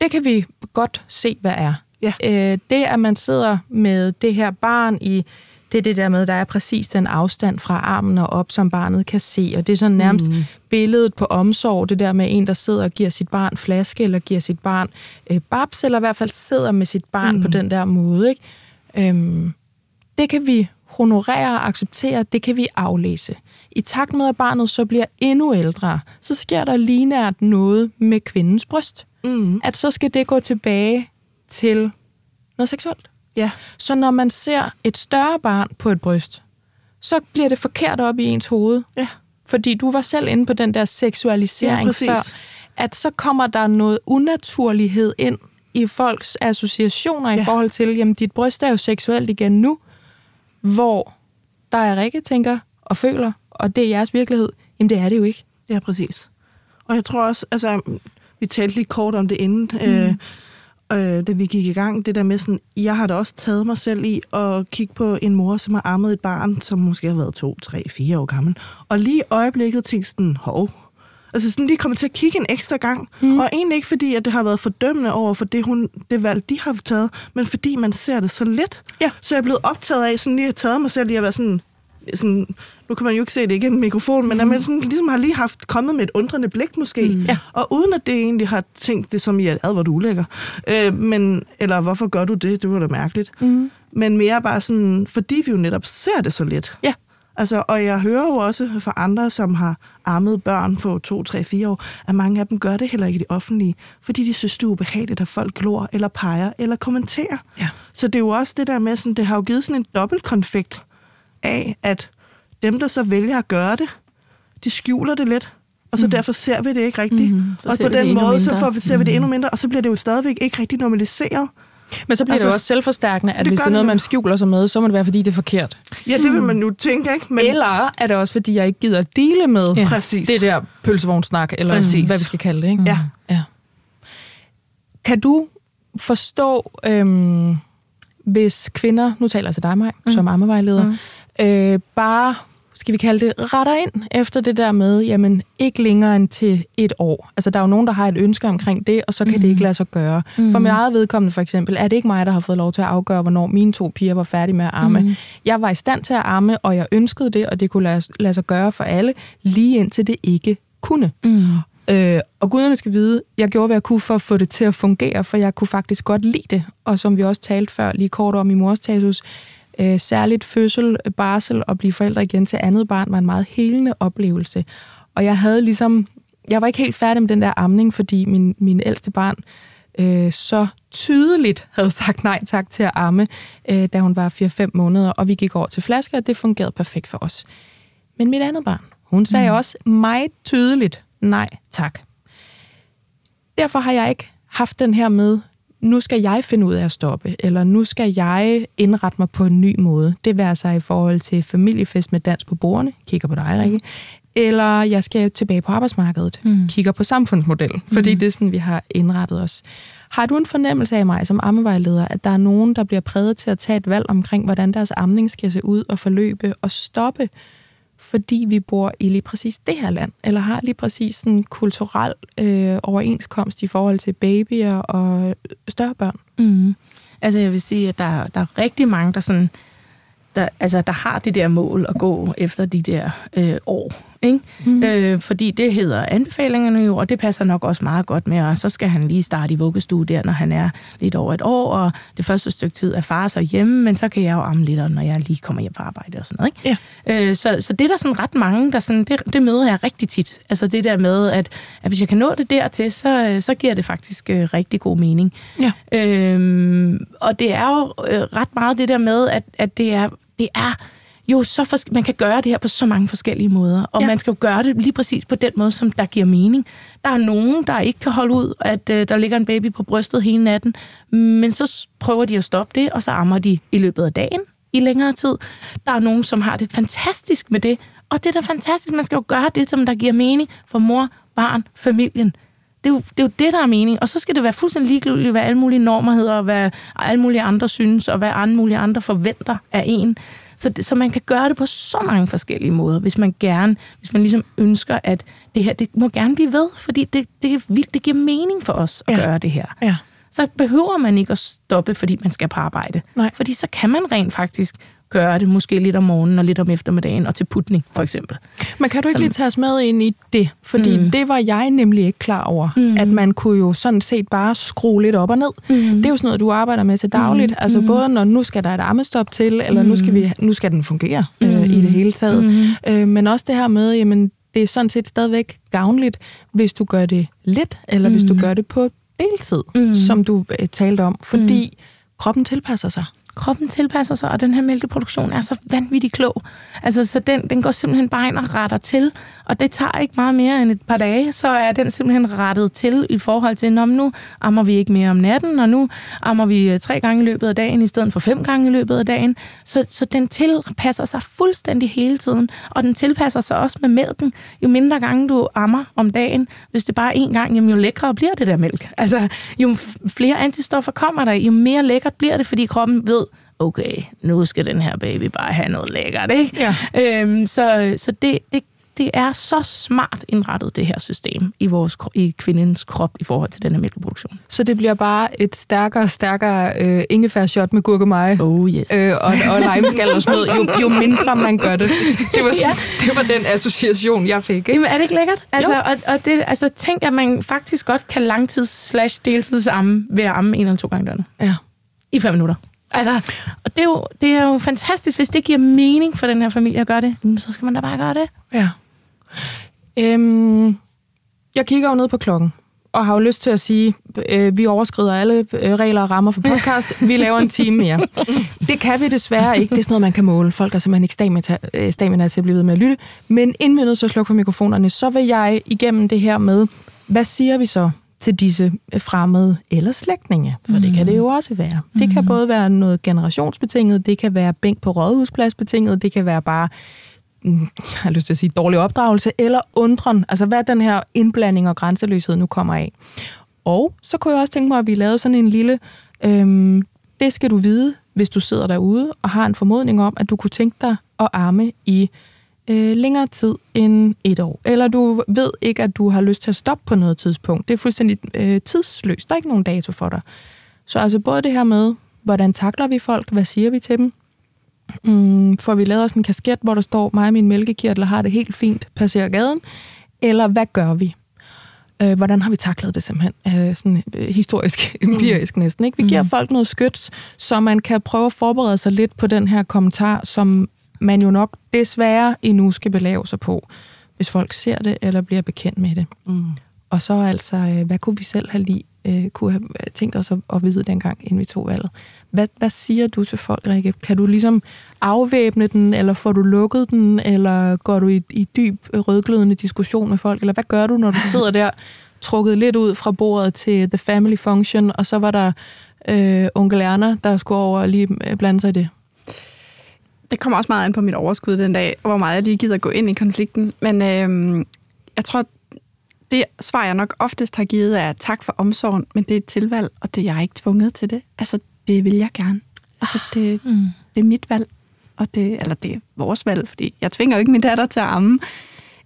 Det kan vi godt se, hvad er. Ja. Øh, det, at man sidder med det her barn i, det er det der med, der er præcis den afstand fra armen og op, som barnet kan se. Og det er sådan nærmest mm. billedet på omsorg, det der med en, der sidder og giver sit barn flaske, eller giver sit barn øh, babs, eller i hvert fald sidder med sit barn mm. på den der måde. Ikke? Øhm, det kan vi honorere og acceptere, det kan vi aflæse. I takt med, at barnet så bliver endnu ældre, så sker der lignært noget med kvindens bryst. Mm. At så skal det gå tilbage til noget seksuelt. Ja. Så når man ser et større barn på et bryst, så bliver det forkert op i ens hoved. Ja. Fordi du var selv inde på den der seksualisering Ja, præcis. før. At så kommer der noget unaturlighed ind i folks associationer ja. i forhold til, jamen dit bryst er jo seksuelt igen nu, hvor der er Rikke tænker og føler, og det er jeres virkelighed, jamen det er det jo ikke. Ja, præcis. Og jeg tror også, altså, vi talte lige kort om det inden, mm. øh, øh, da vi gik i gang, det der med sådan, jeg har da også taget mig selv i at kigge på en mor, som har ammet et barn, som måske har været to, tre, fire år gammel, og lige i øjeblikket tænkte sådan, hov, altså sådan lige kommet til at kigge en ekstra gang, mm. og egentlig ikke fordi, at det har været fordømmende over for det, hun, det valg, de har taget, men fordi man ser det så let. Ja. Så jeg er blevet optaget af, sådan lige at taget mig selv i at være sådan, sådan, nu kan man jo ikke se det ikke i en mikrofon, men at man sådan, ligesom har lige haft kommet med et undrende blik måske, mm. Ja. og uden at det egentlig har tænkt det som i, at ad, hvor du er ulækker, øh, men, eller hvorfor gør du det, det var da mærkeligt, Mm. men mere bare sådan, fordi vi jo netop ser det så let. Ja. Altså, og jeg hører jo også fra andre, som har ammet børn på 2, 3, 4 år, at mange af dem gør det heller ikke i det offentlige, fordi de synes, det er ubehageligt, at folk glor, eller peger, eller kommenterer. Ja. Så det er jo også det der med, sådan, det har jo givet sådan en dobbeltkonfekt af, at dem, der så vælger at gøre det, de skjuler det lidt, og så mm. derfor ser vi det ikke rigtigt. Mm. så Og på den måde, så får vi, ser vi det endnu mindre, og så bliver det jo stadigvæk ikke rigtig normaliseret. Men så bliver altså, det Altså, jo også selvforstærkende, at det hvis det er noget, man skjuler sig med, så må det være, fordi det er forkert. Ja, det vil man jo tænke, ikke? Men Eller er det også, fordi jeg ikke gider at dele med Ja. præcis. det der pølsevognsnak, eller Præcis. hvad vi skal kalde det. Ikke? Ja. ja. Kan du forstå, øhm, hvis kvinder, nu taler jeg til dig, mig, mm. som ammevejleder, mm. øh, bare, skal vi kalde det, retter ind efter det der med, jamen ikke længere end til et år. Altså der er jo nogen, der har et ønske omkring det, og så kan mm. det ikke lade sig gøre. Mm. For mit eget vedkommende for eksempel, er det ikke mig, der har fået lov til at afgøre, hvornår mine to piger var færdige med at amme. Mm. Jeg var i stand til at amme, og jeg ønskede det, og det kunne lade, lade sig gøre for alle, lige indtil det ikke kunne. Mm. Øh, og guderne skal vide, jeg gjorde, hvad jeg kunne for at få det til at fungere, for jeg kunne faktisk godt lide det. Og som vi også talte før, lige kort om i mors tasus, øh, særligt fødsel, barsel og blive forældre igen til andet barn var en meget helende oplevelse. Og jeg havde ligesom, jeg var ikke helt færdig med den der amning, fordi min, min ældste barn øh, så tydeligt havde sagt nej tak til at amme, øh, da hun var 4-5 måneder, og vi gik over til flasker, og det fungerede perfekt for os. Men mit andet barn, hun sagde mm. også meget tydeligt nej tak. Derfor har jeg ikke haft den her med, nu skal jeg finde ud af at stoppe, eller nu skal jeg indrette mig på en ny måde. Det vil sig i forhold til familiefest med dans på bordene, kigger på dig, Rikke, eller jeg skal tilbage på arbejdsmarkedet, mm. kigger på samfundsmodel, fordi mm. det er sådan, vi har indrettet os. Har du en fornemmelse af mig som ammevejleder, at der er nogen, der bliver præget til at tage et valg omkring, hvordan deres amning skal se ud og forløbe og stoppe, fordi vi bor i lige præcis det her land, eller har lige præcis en kulturel øh, overenskomst i forhold til babyer og større børn? Mm. Altså jeg vil sige, at der, der er rigtig mange, der sådan der, altså, der har det der mål at gå efter de der øh, år. Ikke? Mm. Øh, fordi det hedder anbefalingerne jo, og det passer nok også meget godt med, og så skal han lige starte i vuggestue der, når han er lidt over et år, og det første stykke tid er far så hjemme, men så kan jeg jo amme lidt, når jeg lige kommer hjem fra arbejde og sådan noget. Ikke? Ja. Øh, så, så det er der sådan ret mange, der sådan, det, det møder jeg rigtig tit. Altså det der med, at, at hvis jeg kan nå det dertil, så, så giver det faktisk øh, rigtig god mening. Ja. Øhm, og det er jo øh, ret meget det der med, at, at det er det er jo så fors- man kan gøre det her på så mange forskellige måder, og Ja. man skal jo gøre det lige præcis på den måde, som der giver mening. Der er nogen, der ikke kan holde ud, at øh, der ligger en baby på brystet hele natten, men så prøver de at stoppe det, og så ammer de i løbet af dagen i længere tid. Der er nogen, som har det fantastisk med det, og det er da fantastisk. Man skal jo gøre det, som der giver mening for mor, barn, familien. Det er, jo, det er jo det, der er mening. Og så skal det være fuldstændig ligegyldigt, hvad alle mulige normer hedder, og hvad alle mulige andre synes, og hvad alle mulige andre forventer af en. Så, det, så man kan gøre det på så mange forskellige måder, hvis man gerne, hvis man ligesom ønsker, at det her, det må gerne blive ved, fordi det, det, det giver mening for os at ja. gøre det her. Ja. Så behøver man ikke at stoppe, fordi man skal på arbejde. Nej. Fordi så kan man rent faktisk gøre det måske lidt om morgenen og lidt om eftermiddagen og til putning, for eksempel. Men kan du ikke Som- lige tage os med ind i det? Fordi mm. Mm. det var jeg nemlig ikke klar over. Mm. Mm. At man kunne jo sådan set bare skrue lidt op og ned. Mm. Det er jo sådan noget, du arbejder med til dagligt. Mm. Altså Mm. både når nu skal der et armestop til, eller nu, skal vi, nu skal den fungere mm. øh, Mm. i det hele taget. Mm. Øh, men også det her med, jamen det er sådan set stadigvæk gavnligt, hvis du gør det lidt, eller mm. hvis du Mm. gør det på deltid, mm. Mm. som du øh, talte om. Fordi mm. kroppen tilpasser sig kroppen tilpasser sig, og den her mælkeproduktion er så vanvittigt klog. Altså, så den, den går simpelthen bare ind og retter til, og det tager ikke meget mere end et par dage, så er den simpelthen rettet til i forhold til, om nu ammer vi ikke mere om natten, og nu ammer vi øh, tre gange i løbet af dagen, i stedet for fem gange i løbet af dagen. Så, så den tilpasser sig fuldstændig hele tiden, og den tilpasser sig også med mælken. Jo mindre gange du ammer om dagen, hvis det bare er én gang, jamen, jo lækrere bliver det der mælk. Altså, jo flere antistoffer kommer der, jo mere lækkert bliver det, fordi kroppen ved, okay, nu skal den her baby bare have noget lækkert, ikke? Ja. Øhm, så så det, det, det er så smart indrettet, det her system i, vores, i kvindens krop i forhold til den her mælkeproduktion. Så det bliver bare et stærkere, stærkere øh, ingefærshot med gurkemeje. Oh yes. øh, og, og limeskal og sådan noget, jo, jo mindre man gør det. Det var, Ja. det var den association, jeg fik. Ikke? Jamen, er det ikke lækkert? Altså, Jo. og, og det, altså, tænk, at man faktisk godt kan langtids slash deltids amme ved at amme en eller to gange døgnet. Ja. I fem minutter. Altså, og det er, jo, det er jo fantastisk, hvis det giver mening for den her familie at gøre det, jamen, så skal man da bare gøre det. ja. Øhm, jeg kigger jo ned på klokken, og har jo lyst til at sige, øh, vi overskrider alle øh, regler og rammer for podcast. Vi laver en time mere. Det kan vi desværre ikke. Det er sådan noget, man kan måle. Folk er simpelthen ikke stamina, øh, stamina til at blive ved med at lytte. Men inden vi er nødt til at slukke for mikrofonerne, så vil jeg igennem det her med, hvad siger vi så til disse fremmede eller slægtninge? For mm. det kan det jo også være. Det kan både være noget generationsbetinget, det kan være bænk på rådhusplads betinget, det kan være bare mm, jeg har lyst til at sige dårlig opdragelse, eller undren, altså hvad den her indblanding og grænseløshed nu kommer af. Og så kunne jeg også tænke mig, at vi lavede sådan en lille, øhm, det skal du vide, hvis du sidder derude og har en formodning om, at du kunne tænke dig at arme i øh, længere tid end et år. Eller du ved ikke, at du har lyst til at stoppe på noget tidspunkt. Det er fuldstændig øh, tidsløst. Der er ikke nogen dato for dig. Så altså både det her med, hvordan takler vi folk, hvad siger vi til dem, mm, får vi lavet os en kasket, hvor der står, mig og min mælkekirtel har det helt fint, passerer gaden, eller hvad gør vi? Øh, hvordan har vi taklet det simpelthen? Øh, sådan øh, historisk, empirisk næsten. Ikke? Vi giver Mm. folk noget skyts, så man kan prøve at forberede sig lidt på den her kommentar, som man jo nok desværre endnu skal belave sig på, hvis folk ser det eller bliver bekendt med det. Mm. Og så altså, øh, hvad kunne vi selv have lige øh, kunne have tænkt os at, at vide dengang, inden vi tog valget. Hvad, hvad siger du til folk, Rikke? Kan du ligesom afvæbne den, eller får du lukket den, eller går du i, i dyb øh, rødglødende diskussion med folk, eller hvad gør du, når du sidder der, trukket lidt ud fra bordet til The Family Function, og så var der øh, onkel Erna, der skulle over og lige øh, blande sig i det? Det kommer også meget an på mit overskud den dag, hvor meget jeg lige gider gå ind i konflikten. Men øhm, jeg tror, det svar, jeg nok oftest har givet, er tak for omsorgen, men det er et tilvalg, og det jeg er ikke tvunget til det. Altså, det vil jeg gerne. Altså, det, Mm. det er mit valg, og det, eller det er vores valg, fordi jeg tvinger jo ikke min datter til at amme.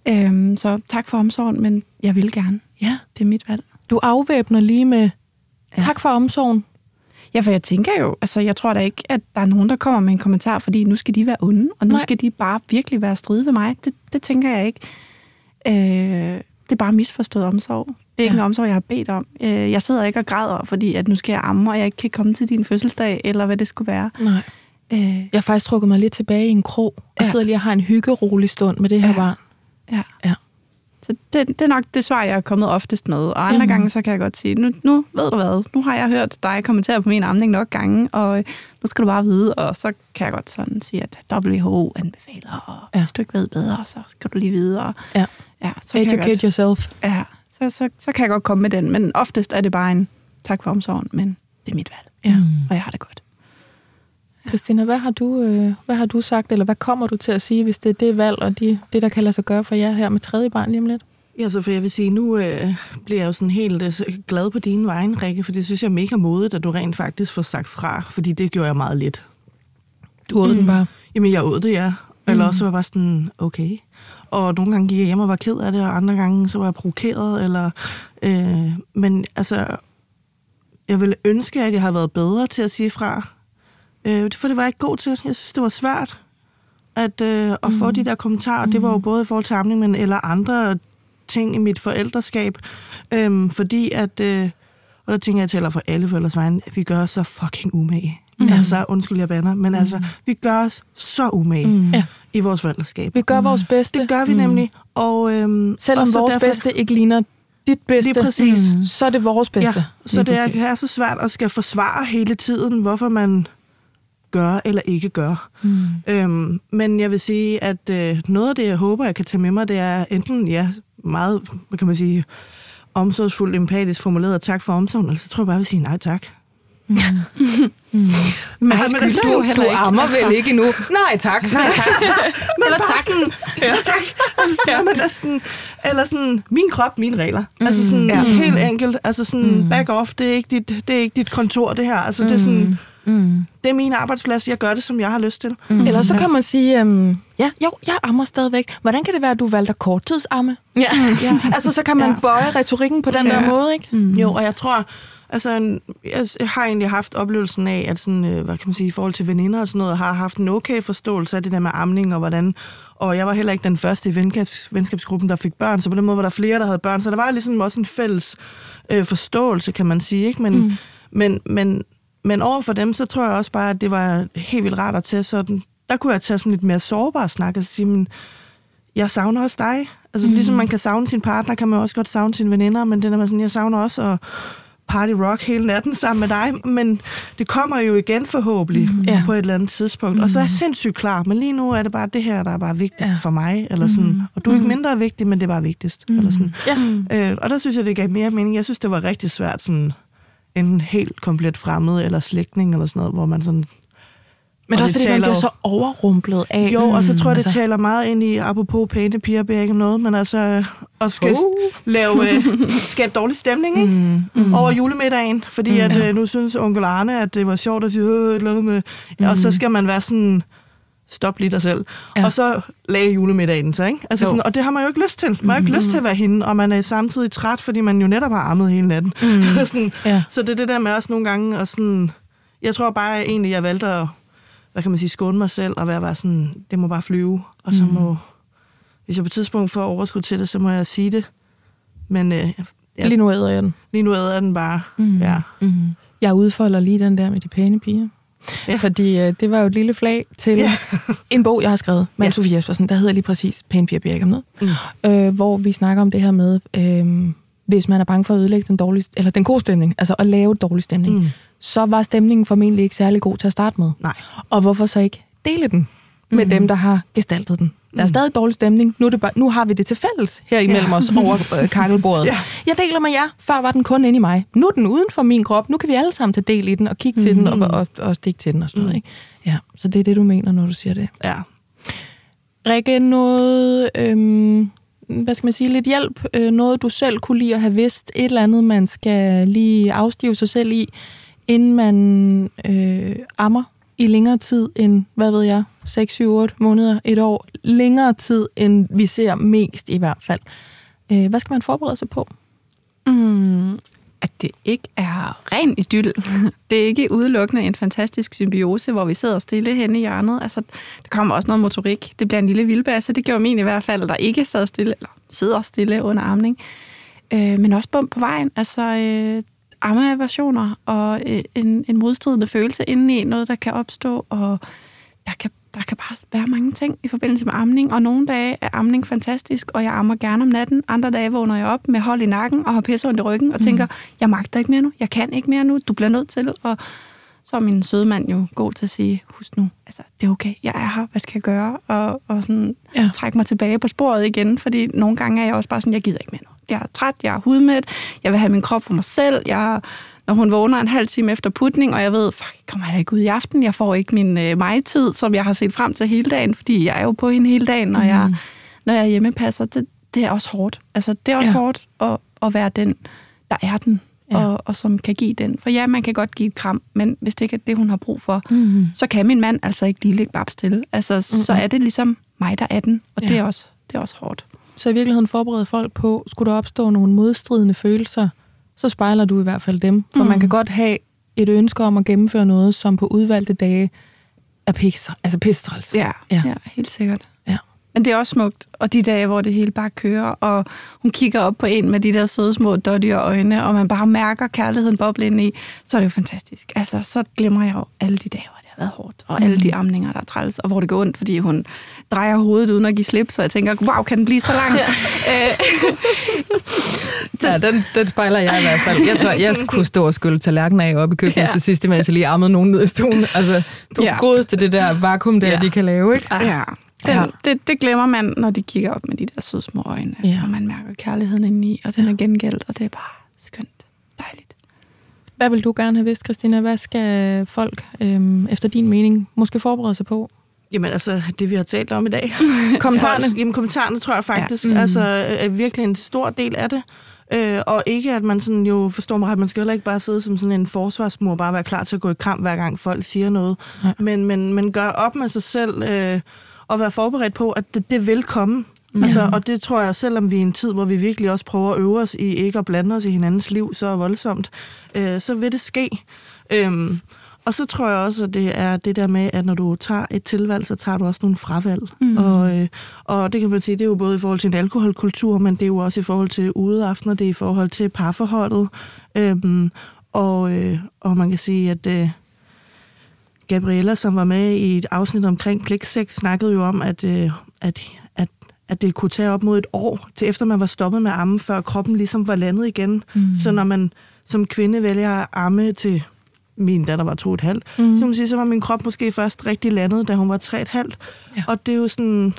Øhm, så tak for omsorgen, men jeg vil gerne. Ja. Det er mit valg. Du afvæbner lige med, Ja. tak for omsorgen. Ja, for jeg tænker jo, altså jeg tror da ikke, at der er nogen, der kommer med en kommentar, fordi nu skal de være onde, og nu Nej. Skal de bare virkelig være stride ved mig. Det, det tænker jeg ikke. Øh, det er bare misforstået omsorg. Det er ikke ja. en omsorg, jeg har bedt om. Øh, jeg sidder ikke og græder, fordi at nu skal jeg amme, og jeg ikke kan komme til din fødselsdag, eller hvad det skulle være. Nej. Øh, Jeg har faktisk trukket mig lidt tilbage i en krog, og Ja. sidder lige og har en hyggerolig stund med det her Ja. barn. ja. Ja. Så det, det er nok det svar, jeg er kommet oftest med. Og andre Jamen. gange, så kan jeg godt sige, nu, nu ved du hvad, nu har jeg hørt dig kommentere på min amning nok gange, og øh, nu skal du bare vide, og så kan jeg godt sådan sige, at WHO anbefaler, og Ja. hvis du ikke ved bedre, så skal du lige videre. Ja. ja så kan jeg Educate godt, yourself. ja, så, så, så kan jeg godt komme med den, men oftest er det bare en tak for omsorgen, men det er mit valg, Ja. og jeg har det godt. Christina, hvad har, du, øh, hvad har du sagt, eller hvad kommer du til at sige, hvis det er det valg, og de, det, der kan lade sig gøre for jer her med tredje barn lige om lidt? Ja, så for jeg vil sige, nu øh, bliver jeg jo sådan helt øh, glad på dine vegne, Rikke, for det synes jeg er mega modigt, at du rent faktisk får sagt fra, fordi det gjorde jeg meget lidt. Du åd mm. den bare. Jamen, jeg åd det, ja. Eller også var jeg bare sådan, okay. Og nogle gange gik jeg hjem og var ked af det, og andre gange så var jeg provokeret, eller... Øh, men altså, jeg ville ønske, at jeg havde været bedre til at sige fra. Øh, for det var jeg ikke god til. Jeg synes, det var svært at, øh, at få de der kommentarer. Det var jo både i forhold til amning, men eller andre ting i mit forældreskab. Øhm, fordi at... Øh, og der tænker jeg, jeg taler for alle forældres vegne, at vi gør os så fucking umage. Mm. Altså, undskyld, jeg banner, men mm. altså, vi gør os så umage mm. I vores forældreskab. Vi gør vores bedste. Det gør vi nemlig. Og, øhm, Selvom og vores derfor, bedste ikke ligner dit bedste, Lige præcis. Mm. så er det vores bedste. Ja, så Lige det er, præcis. er så svært at skal forsvare hele tiden, hvorfor man gør eller ikke gør. Mm. Øhm, men jeg vil sige, at øh, noget af det, jeg håber, jeg kan tage med mig, det er enten ja, meget, hvad kan man sige, omsorgsfuldt, empatisk formuleret, og tak for omsorgen, eller så tror jeg bare, jeg vil sige nej tak. Men Ej, men altså, du, du du ikke. ammer vel ikke endnu? Nej tak. Nej tak. Men Eller tak. Sådan, ja, tak. Altså, sådan, ja. men sådan, eller sådan, min krop, mine regler. Mm. Altså sådan, Ja. ja. helt enkelt. Altså sådan, mm. back off, det er, ikke dit, det er ikke dit kontor, det her. Altså, det er sådan, Mm. det er min arbejdsplads, jeg gør det, som jeg har lyst til. Mm. Eller så kan man sige, øhm, ja, jo, jeg ammer stadigvæk. Hvordan kan det være, at du valgte at korttidsamme? Ja. Ja. altså, så kan man Ja. bøje retorikken på den Ja. der måde, ikke? Mm. Jo, og jeg tror, altså, jeg har egentlig haft oplevelsen af, at sådan, øh, hvad kan man sige, i forhold til veninder og sådan noget, har haft en okay forståelse af det der med amning og hvordan, og jeg var heller ikke den første i venskabs, venskabsgruppen, der fik børn, så på den måde var der flere, der havde børn, så der var ligesom også en fælles øh, forståelse, kan man sige, ikke? Men, mm. men, men, men over for dem, så tror jeg også bare, at det var helt vildt rart at tage sådan, der kunne jeg tage sådan lidt mere sårbar snak og sige, men jeg savner også dig. Altså mm. ligesom man kan savne sin partner, kan man også godt savne sine veninder, men det der med sådan, jeg savner også at party rock hele natten sammen med dig, men det kommer jo igen forhåbentlig mm. Ja. på et eller andet tidspunkt. Mm. Og så er jeg sindssygt klar, men lige nu er det bare det her, der er bare vigtigst Ja. ja. for mig, eller sådan, og du er ikke mindre vigtig, men det er bare vigtigst. Mm. Eller sådan. Ja. Øh, og der synes jeg, det gav mere mening. Jeg synes, det var rigtig svært, sådan enten helt komplet fremmed, eller slægtning, eller sådan noget, hvor man sådan Men er Og også det fordi, man taler bliver jo- så overrumplet af... jo, og så tror jeg, det altså- taler meget ind i, apropos pæne piger, beder ikke noget, men altså at skal Oh. lave, øh, skabe dårlig stemning, ikke? Mm, mm. over julemiddagen, fordi at, øh, nu synes onkel Arne, at det var sjovt at sige, øh, et eller andet med, ja, og så skal man være sådan, stop lige dig selv. Ja. Og så lagde julemiddagen sig, ikke? Altså Jo. Mm-hmm. sådan, og det har man jo ikke lyst til. Man har ikke lyst til at være hende, og man er samtidig træt, fordi man jo netop har ammet hele natten. Mm. sådan, Ja. Så det er det der med også nogle gange, og sådan, jeg tror bare egentlig, jeg valgte at, hvad kan man sige, skåne mig selv, og være bare sådan, det må bare flyve, og så Mm. må, hvis jeg på et tidspunkt får overskud til det, så må jeg sige det. Men øh, ja, Lige nu æder jeg den. Lige nu æder den bare. Mm. Ja. Mm. Jeg udfolder lige den der med de pæne piger. Ja. Fordi øh, det var jo et lille flag til ja. En bog, jeg har skrevet med ja. Sofie Jespersen, der hedder lige præcis piger bliver ikke om noget. Mm. Øh, hvor vi snakker om det her med, øh, hvis man er bange for at ødelægge den, dårlige, eller den gode stemning, altså at lave dårlig stemning. Mm. så var stemningen formentlig ikke særlig god til at starte med. Nej. Og hvorfor så ikke dele den med mm. dem, der har gestaltet den? Der er stadig dårlig stemning. Nu, er det bare, nu har vi det til fælles her imellem ja. os over øh, kakkelbordet. ja. Jeg deler med jer. Før var den kun inde i mig. Nu er den uden for min krop. Nu kan vi alle sammen tage del i den og kigge mm. til den og, og, og stikke til den og sådan noget. Ikke? Ja, så det er det, du mener, når du siger det. Ja. Rikke, noget, øhm, hvad skal man sige, lidt hjælp, øh, noget du selv kunne lide at have vidst, et eller andet, man skal lige afstive sig selv i, inden man øh, ammer i længere tid end, hvad ved jeg, 6, 7, 8 måneder, et år, længere tid end vi ser mest i hvert fald. Øh, hvad skal man forberede sig på? Mm, at det ikke er ren idyll. Det er ikke udelukkende en fantastisk symbiose, hvor vi sidder stille henne i hjørnet. Altså, der kommer også noget motorik. Det bliver en lille vildbasse. Det gjorde min i hvert fald, der ikke sad stille, eller sidder stille under armning. Øh, men også bump på vejen. Altså, øh, armeaversioner og øh, en, en modstridende følelse indeni, noget, der kan opstå, og der kan der kan bare være mange ting i forbindelse med amning, og nogle dage er amning fantastisk, og jeg ammer gerne om natten. Andre dage vågner jeg op med hold i nakken og har pisse i ryggen og mm. tænker, jeg magter ikke mere nu, jeg kan ikke mere nu, du bliver nødt til. Og så er min søde mand jo god til at sige, husk nu, altså, det er okay, jeg er her, hvad skal jeg gøre? Og, og sådan ja. trække mig tilbage på sporet igen, fordi nogle gange er jeg også bare sådan, jeg gider ikke mere nu. Jeg er træt, jeg er hudmæt, jeg vil have min krop for mig selv, jeg når hun vågner en halv time efter putning, og jeg ved, fuck, kommer jeg ikke ud i aften? Jeg får ikke min øh, mig-tid, som jeg har set frem til hele dagen, fordi jeg er jo på hende hele dagen, når, mm. jeg, når jeg er hjemmepasser. Det, det er også hårdt. Altså, det er også ja. hårdt at, at være den, der er den, ja. og, og som kan give den. For ja, man kan godt give et kram, men hvis det ikke er det, hun har brug for, mm. så kan min mand altså ikke lige ligge bare stille. Altså, mm. så er det ligesom mig, der er den, og ja. det, er også, det er også hårdt. Så i virkeligheden forbereder folk på, skulle der opstå nogle modstridende følelser, så spejler du i hvert fald dem. For mm. man kan godt have et ønske om at gennemføre noget, som på udvalgte dage er pisse, altså pistræls. Ja, ja. ja, helt sikkert. Ja. Men det er også smukt, og de dage, hvor det hele bare kører, og hun kigger op på en med de der søde små dottige øjne, og man bare mærker kærligheden boble ind i, så er det jo fantastisk. Altså, så glemmer jeg jo alle de dage, været hårdt, og alle de mm. amninger, der er træls, og hvor det går ondt, fordi hun drejer hovedet uden at give slip, så jeg tænker, wow, kan den blive så lang? Ja, øh. ja den, den spejler jeg i hvert fald. Jeg tror, jeg skulle stå og skylle tallerkener af op i køkkenet ja. til sidst, mens jeg lige ammede nogen ned i stuen. Altså, du ja. godeste det der vakuum der, ja. de kan lave, ikke? Ja. Den, ja. det, det glemmer man, når de kigger op med de der søde små øjne, ja. og man mærker kærligheden indeni, og den er gengældt, og det er bare skønt. Hvad vil du gerne have vidst, Christina? Hvad skal folk, øhm, efter din mening, måske forberede sig på? Jamen altså, det vi har talt om i dag. kommentarerne? Jamen kommentarerne tror jeg faktisk ja. mm. altså, er virkelig en stor del af det. Øh, og ikke, at man sådan jo forstår mig ret, man skal heller ikke bare sidde som sådan en forsvarsmur, bare være klar til at gå i kamp, hver gang folk siger noget. Ja. Men, men, men gør op med sig selv, øh, og være forberedt på, at det, det vil komme. Mm. Altså, og det tror jeg, selvom vi er i en tid, hvor vi virkelig også prøver at øve os i ikke at blande os i hinandens liv så voldsomt, øh, så vil det ske. Øhm, og så tror jeg også, at det er det der med, at når du tager et tilvalg, så tager du også nogle fravalg. Mm. Og, øh, og det kan man sige, det er jo både i forhold til en alkoholkultur, men det er jo også i forhold til udeaftener, det er i forhold til parforholdet. Øhm, og, øh, og man kan sige, at... Øh, Gabriella, som var med i et afsnit omkring pligtsex, snakkede jo om, at, øh, at at det kunne tage op mod et år, til efter man var stoppet med at amme, før kroppen ligesom var landet igen. Mm. Så når man som kvinde vælger at amme til min datter var to og et halvt, mm. så, man sige, så var min krop måske først rigtig landet, da hun var tre et halvt. Ja. Og det er jo sådan,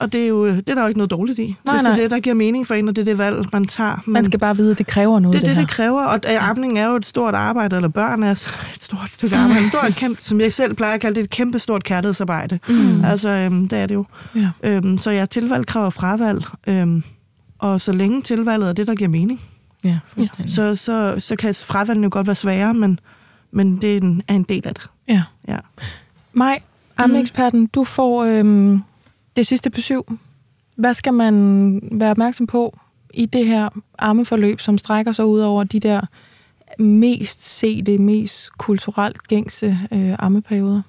og det er jo det er der jo ikke noget dårligt i. Nej, hvis det er det, der giver mening for en, og det er det valg, man tager. Men man skal bare vide, at det kræver noget, det, det, det, det, det kræver, og amning er jo et stort arbejde, eller børn er et stort stykke arbejde. Et stort, kæmpe, som jeg selv plejer at kalde det, et kæmpe stort kærlighedsarbejde. Mm. Altså, øhm, det er det jo. Ja. Øhm, så ja, tilvalg kræver fravalg, øhm, og så længe tilvalget er det, der giver mening, ja, så, så, så kan fravalgene jo godt være svære, men, men det er en, er en del af det. Ja. ja. Maj, ammeeksperten, du får øhm, det sidste på syv hvad skal man være opmærksom på i det her armeforløb, som strækker sig ud over de der mest sete, mest kulturelt gængse øh, armeperioder?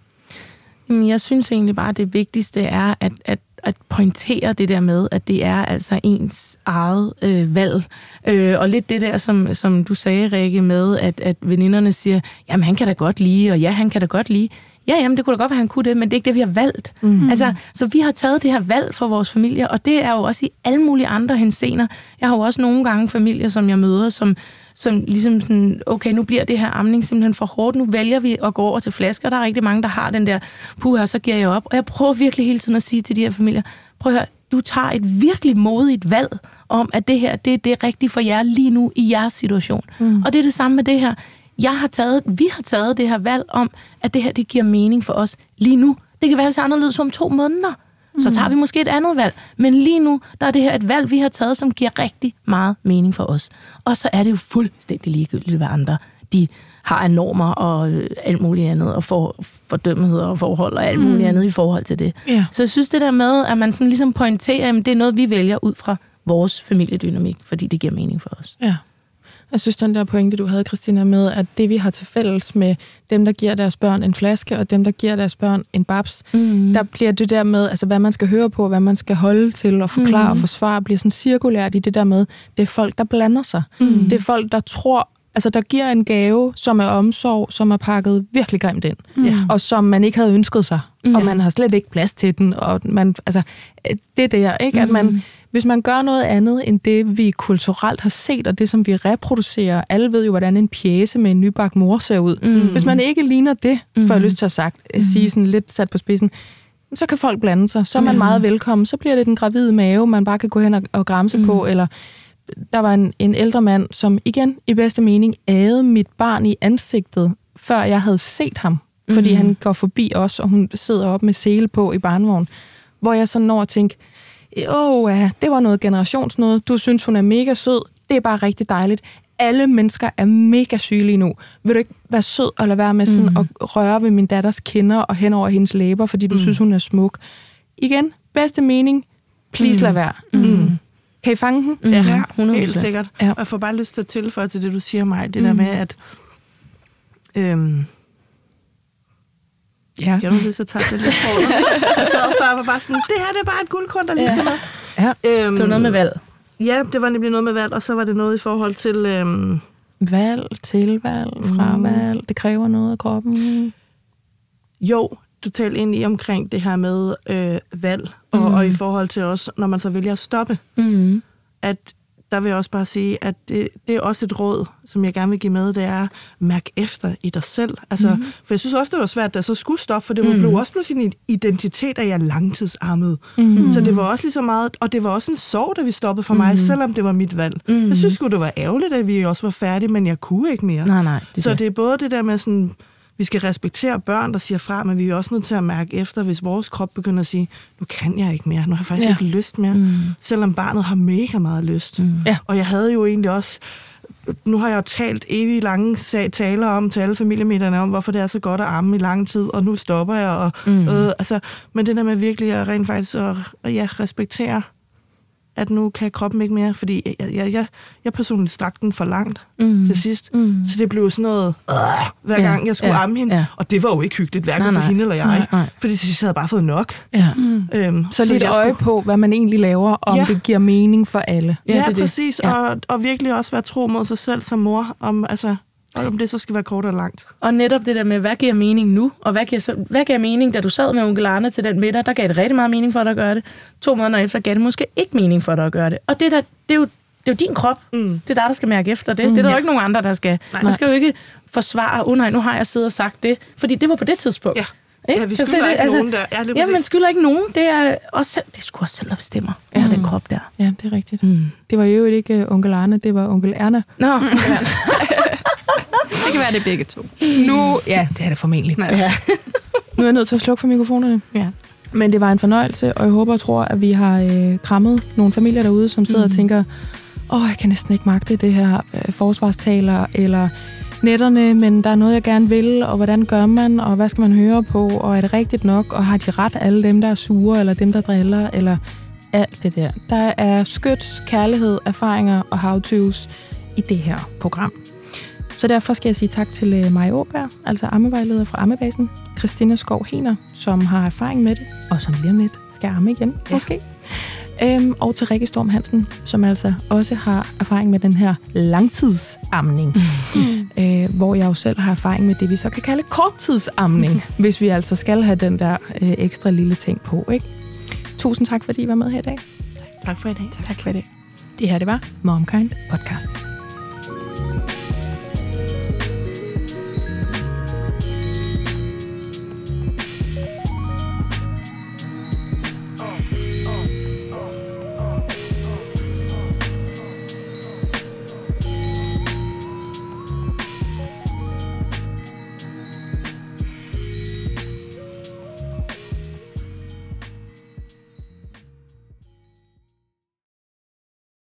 Jamen, jeg synes egentlig bare, at det vigtigste er at, at, at pointere det der med, at det er altså ens eget øh, valg. Øh, og lidt det der, som, som du sagde, Rikke, med, at, at veninderne siger, jamen han kan da godt lide, og ja, han kan da godt lide. Ja, jamen, det kunne da godt være, han kunne det, men det er ikke det, vi har valgt. Mm. Altså, så vi har taget det her valg for vores familie, og det er jo også i alle mulige andre hensener. Jeg har jo også nogle gange familier, som jeg møder, som, som ligesom sådan, okay, nu bliver det her amning simpelthen for hårdt, nu vælger vi at gå over til flasker. Der er rigtig mange, der har den der, puha, så giver jeg op. Og jeg prøver virkelig hele tiden at sige til de her familier, prøv at høre, du tager et virkelig modigt valg om, at det her, det er det rigtige for jer lige nu i jeres situation. Mm. Og det er det samme med det her jeg har taget, vi har taget det her valg om, at det her, det giver mening for os lige nu. Det kan være, ser anderledes om to måneder. Så mm. tager vi måske et andet valg. Men lige nu, der er det her et valg, vi har taget, som giver rigtig meget mening for os. Og så er det jo fuldstændig ligegyldigt, hvad andre de har af normer og øh, alt muligt andet, og for, fordømmelheder og forhold og alt muligt mm. andet i forhold til det. Yeah. Så jeg synes det der med, at man sådan ligesom pointerer, at det er noget, vi vælger ud fra vores familiedynamik, fordi det giver mening for os. Ja. Jeg synes, den der pointe, du havde, Christina, med, at det, vi har til fælles med dem, der giver deres børn en flaske, og dem, der giver deres børn en babs, mm. der bliver det der med, altså hvad man skal høre på, hvad man skal holde til og forklare mm. og forsvare, bliver sådan cirkulært i det der med, det er folk, der blander sig. Mm. Det er folk, der tror, Altså, der giver en gave, som er omsorg, som er pakket virkelig grimt ind, Ja. og som man ikke havde ønsket sig, Ja. og man har slet ikke plads til den, og man, altså, det der, ikke? At man, hvis man gør noget andet end det, vi kulturelt har set, og det, som vi reproducerer, alle ved jo, hvordan en pjæse med en nybagt mor ser ud. Mm. Hvis man ikke ligner det, får jeg lyst til at sagt, mm. sige sådan lidt sat på spidsen, så kan folk blande sig. Så er man meget velkommen. Så bliver det den gravide mave, man bare kan gå hen og, og gramse mm. på, eller der var en, en ældre mand, som igen i bedste mening ægede mit barn i ansigtet, før jeg havde set ham. Fordi Mhm. han går forbi os, og hun sidder op med sele på i barnevogn. Hvor jeg sådan når at tænke, åh, ja, det var noget generationsnået. Du synes, hun er mega sød. Det er bare rigtig dejligt. Alle mennesker er mega syge lige nu. Vil du ikke være sød og lade være med sådan Mhm. at røre ved min datters kinder og hen over hendes læber, fordi du mm. synes, hun er smuk? Igen, bedste mening. Please mm. lad være. Mm. Kan I fange den? Mm. Ja, 100%. helt sikkert. Ja. Og jeg får bare lyst til at tilføje til det, du siger mig, det der med, at... Øhm, Ja. jeg er nødt til at tage det lidt for Jeg sad før og var bare sådan, det her det er bare et guldkorn, der lige Ja. skal med. ja. Øhm, Det var noget med valg. Ja, det var nemlig noget med valg, og så var det noget i forhold til... Øhm, Valg, tilvalg, fravalg. Det kræver noget af kroppen. jo, du talte egentlig omkring det her med øh, valg, og, mm. og i forhold til også, når man så vælger at stoppe, Mm. at der vil jeg også bare sige, at det, det er også et råd, som jeg gerne vil give med, det er, mærk efter i dig selv. Altså, mm. For jeg synes også, det var svært, da jeg så skulle stoppe, for det var, mm. blev også pludselig en identitet, at jeg er langtidsarmet. Mm. Så det var også lige så meget, og det var også en sorg, da vi stoppede for mig, selvom det var mit valg. Mm. Jeg synes sgu, det var ærgerligt, at vi også var færdige, men jeg kunne ikke mere. Nej, nej. Det så det er både det der med sådan, vi skal respektere børn, der siger fra, men vi er også nødt til at mærke efter, hvis vores krop begynder at sige, nu kan jeg ikke mere, nu har jeg faktisk Ja. ikke lyst mere, mm. selvom barnet har mega meget lyst. Mm. Ja. Og jeg havde jo egentlig også, nu har jeg jo talt evig lange sag, taler om til alle familiemedierne om, hvorfor det er så godt at amme i lang tid, og nu stopper jeg. Og, mm. øh, altså, men det der med virkelig at rent faktisk at, at ja, respektere, at nu kan kroppen ikke mere, fordi jeg, jeg, jeg, jeg personligt strak den for langt mm. til sidst. Mm. Så det blev sådan noget, øh, hver Ja, gang jeg skulle ja, amme hende. ja. Og det var jo ikke hyggeligt, hverken Nej, for nej. hende eller jeg. Nej, nej. Fordi til sidst havde jeg bare fået nok. Ja. Øhm, Så et jeg øje på, hvad man egentlig laver, og om Ja. det giver mening for alle. Ja, Ja, det. præcis. Ja. Og, og virkelig også være tro mod sig selv som mor, om, altså, og om det så skal være kort og langt. Og netop det der med, hvad giver mening nu? Og hvad giver, så, hvad giver mening, da du sad med onkel Arne til den middag? Der gav det rigtig meget mening for dig at gøre det. To måneder efter gav det måske ikke mening for dig at gøre det. Og det, der, det, er, jo, det er jo din krop. Mm. Det er dig, der skal mærke efter det. Mm, det er der ja. jo ikke nogen andre, der skal. Nej. Der skal jo ikke forsvare, oh nej, nu har jeg siddet og sagt det. Fordi det var på det tidspunkt. Ja. Ikke? Ja, vi Så skylder det- ikke nogen der. Ja, Ja, man skylder ikke nogen. Det er, også selv, det sgu også selv, der bestemmer. Ja, den krop der. Ja, det er rigtigt. Mm. Det var jo ikke uh, onkel Arne, det var onkel Erna. Nå, Det kan være, det er begge to. Nu, ja, det er det formentlig. ja. Nu er jeg nødt til at slukke for mikrofonerne. ja. Men det var en fornøjelse, og jeg håber og tror, at vi har øh, krammet nogle familier derude, som sidder mm. og tænker, åh, jeg kan næsten ikke magte det her øh, forsvarstaler, eller netterne, men der er noget, jeg gerne vil, og hvordan gør man, og hvad skal man høre på, og er det rigtigt nok, og har de ret alle dem, der er sure, eller dem, der driller, eller alt det der. Der er skyts, kærlighed, erfaringer og how-tos i det her program. Så derfor skal jeg sige tak til øh, Maja Åberg, altså ammevejleder fra Ammebasen, Christina Skov Hener, som har erfaring med det, og som lige om lidt skal amme igen, ja. måske. Øhm, og til Rikke Storm Hansen, som altså også har erfaring med den her langtidsamning, øh, hvor jeg jo selv har erfaring med det, vi så kan kalde korttidsamning, hvis vi altså skal have den der øh, ekstra lille ting på. Ikke? Tusind tak, fordi I var med her i dag. Tak for i dag. Tak for i dag. Det her, det var Momkind Podcast.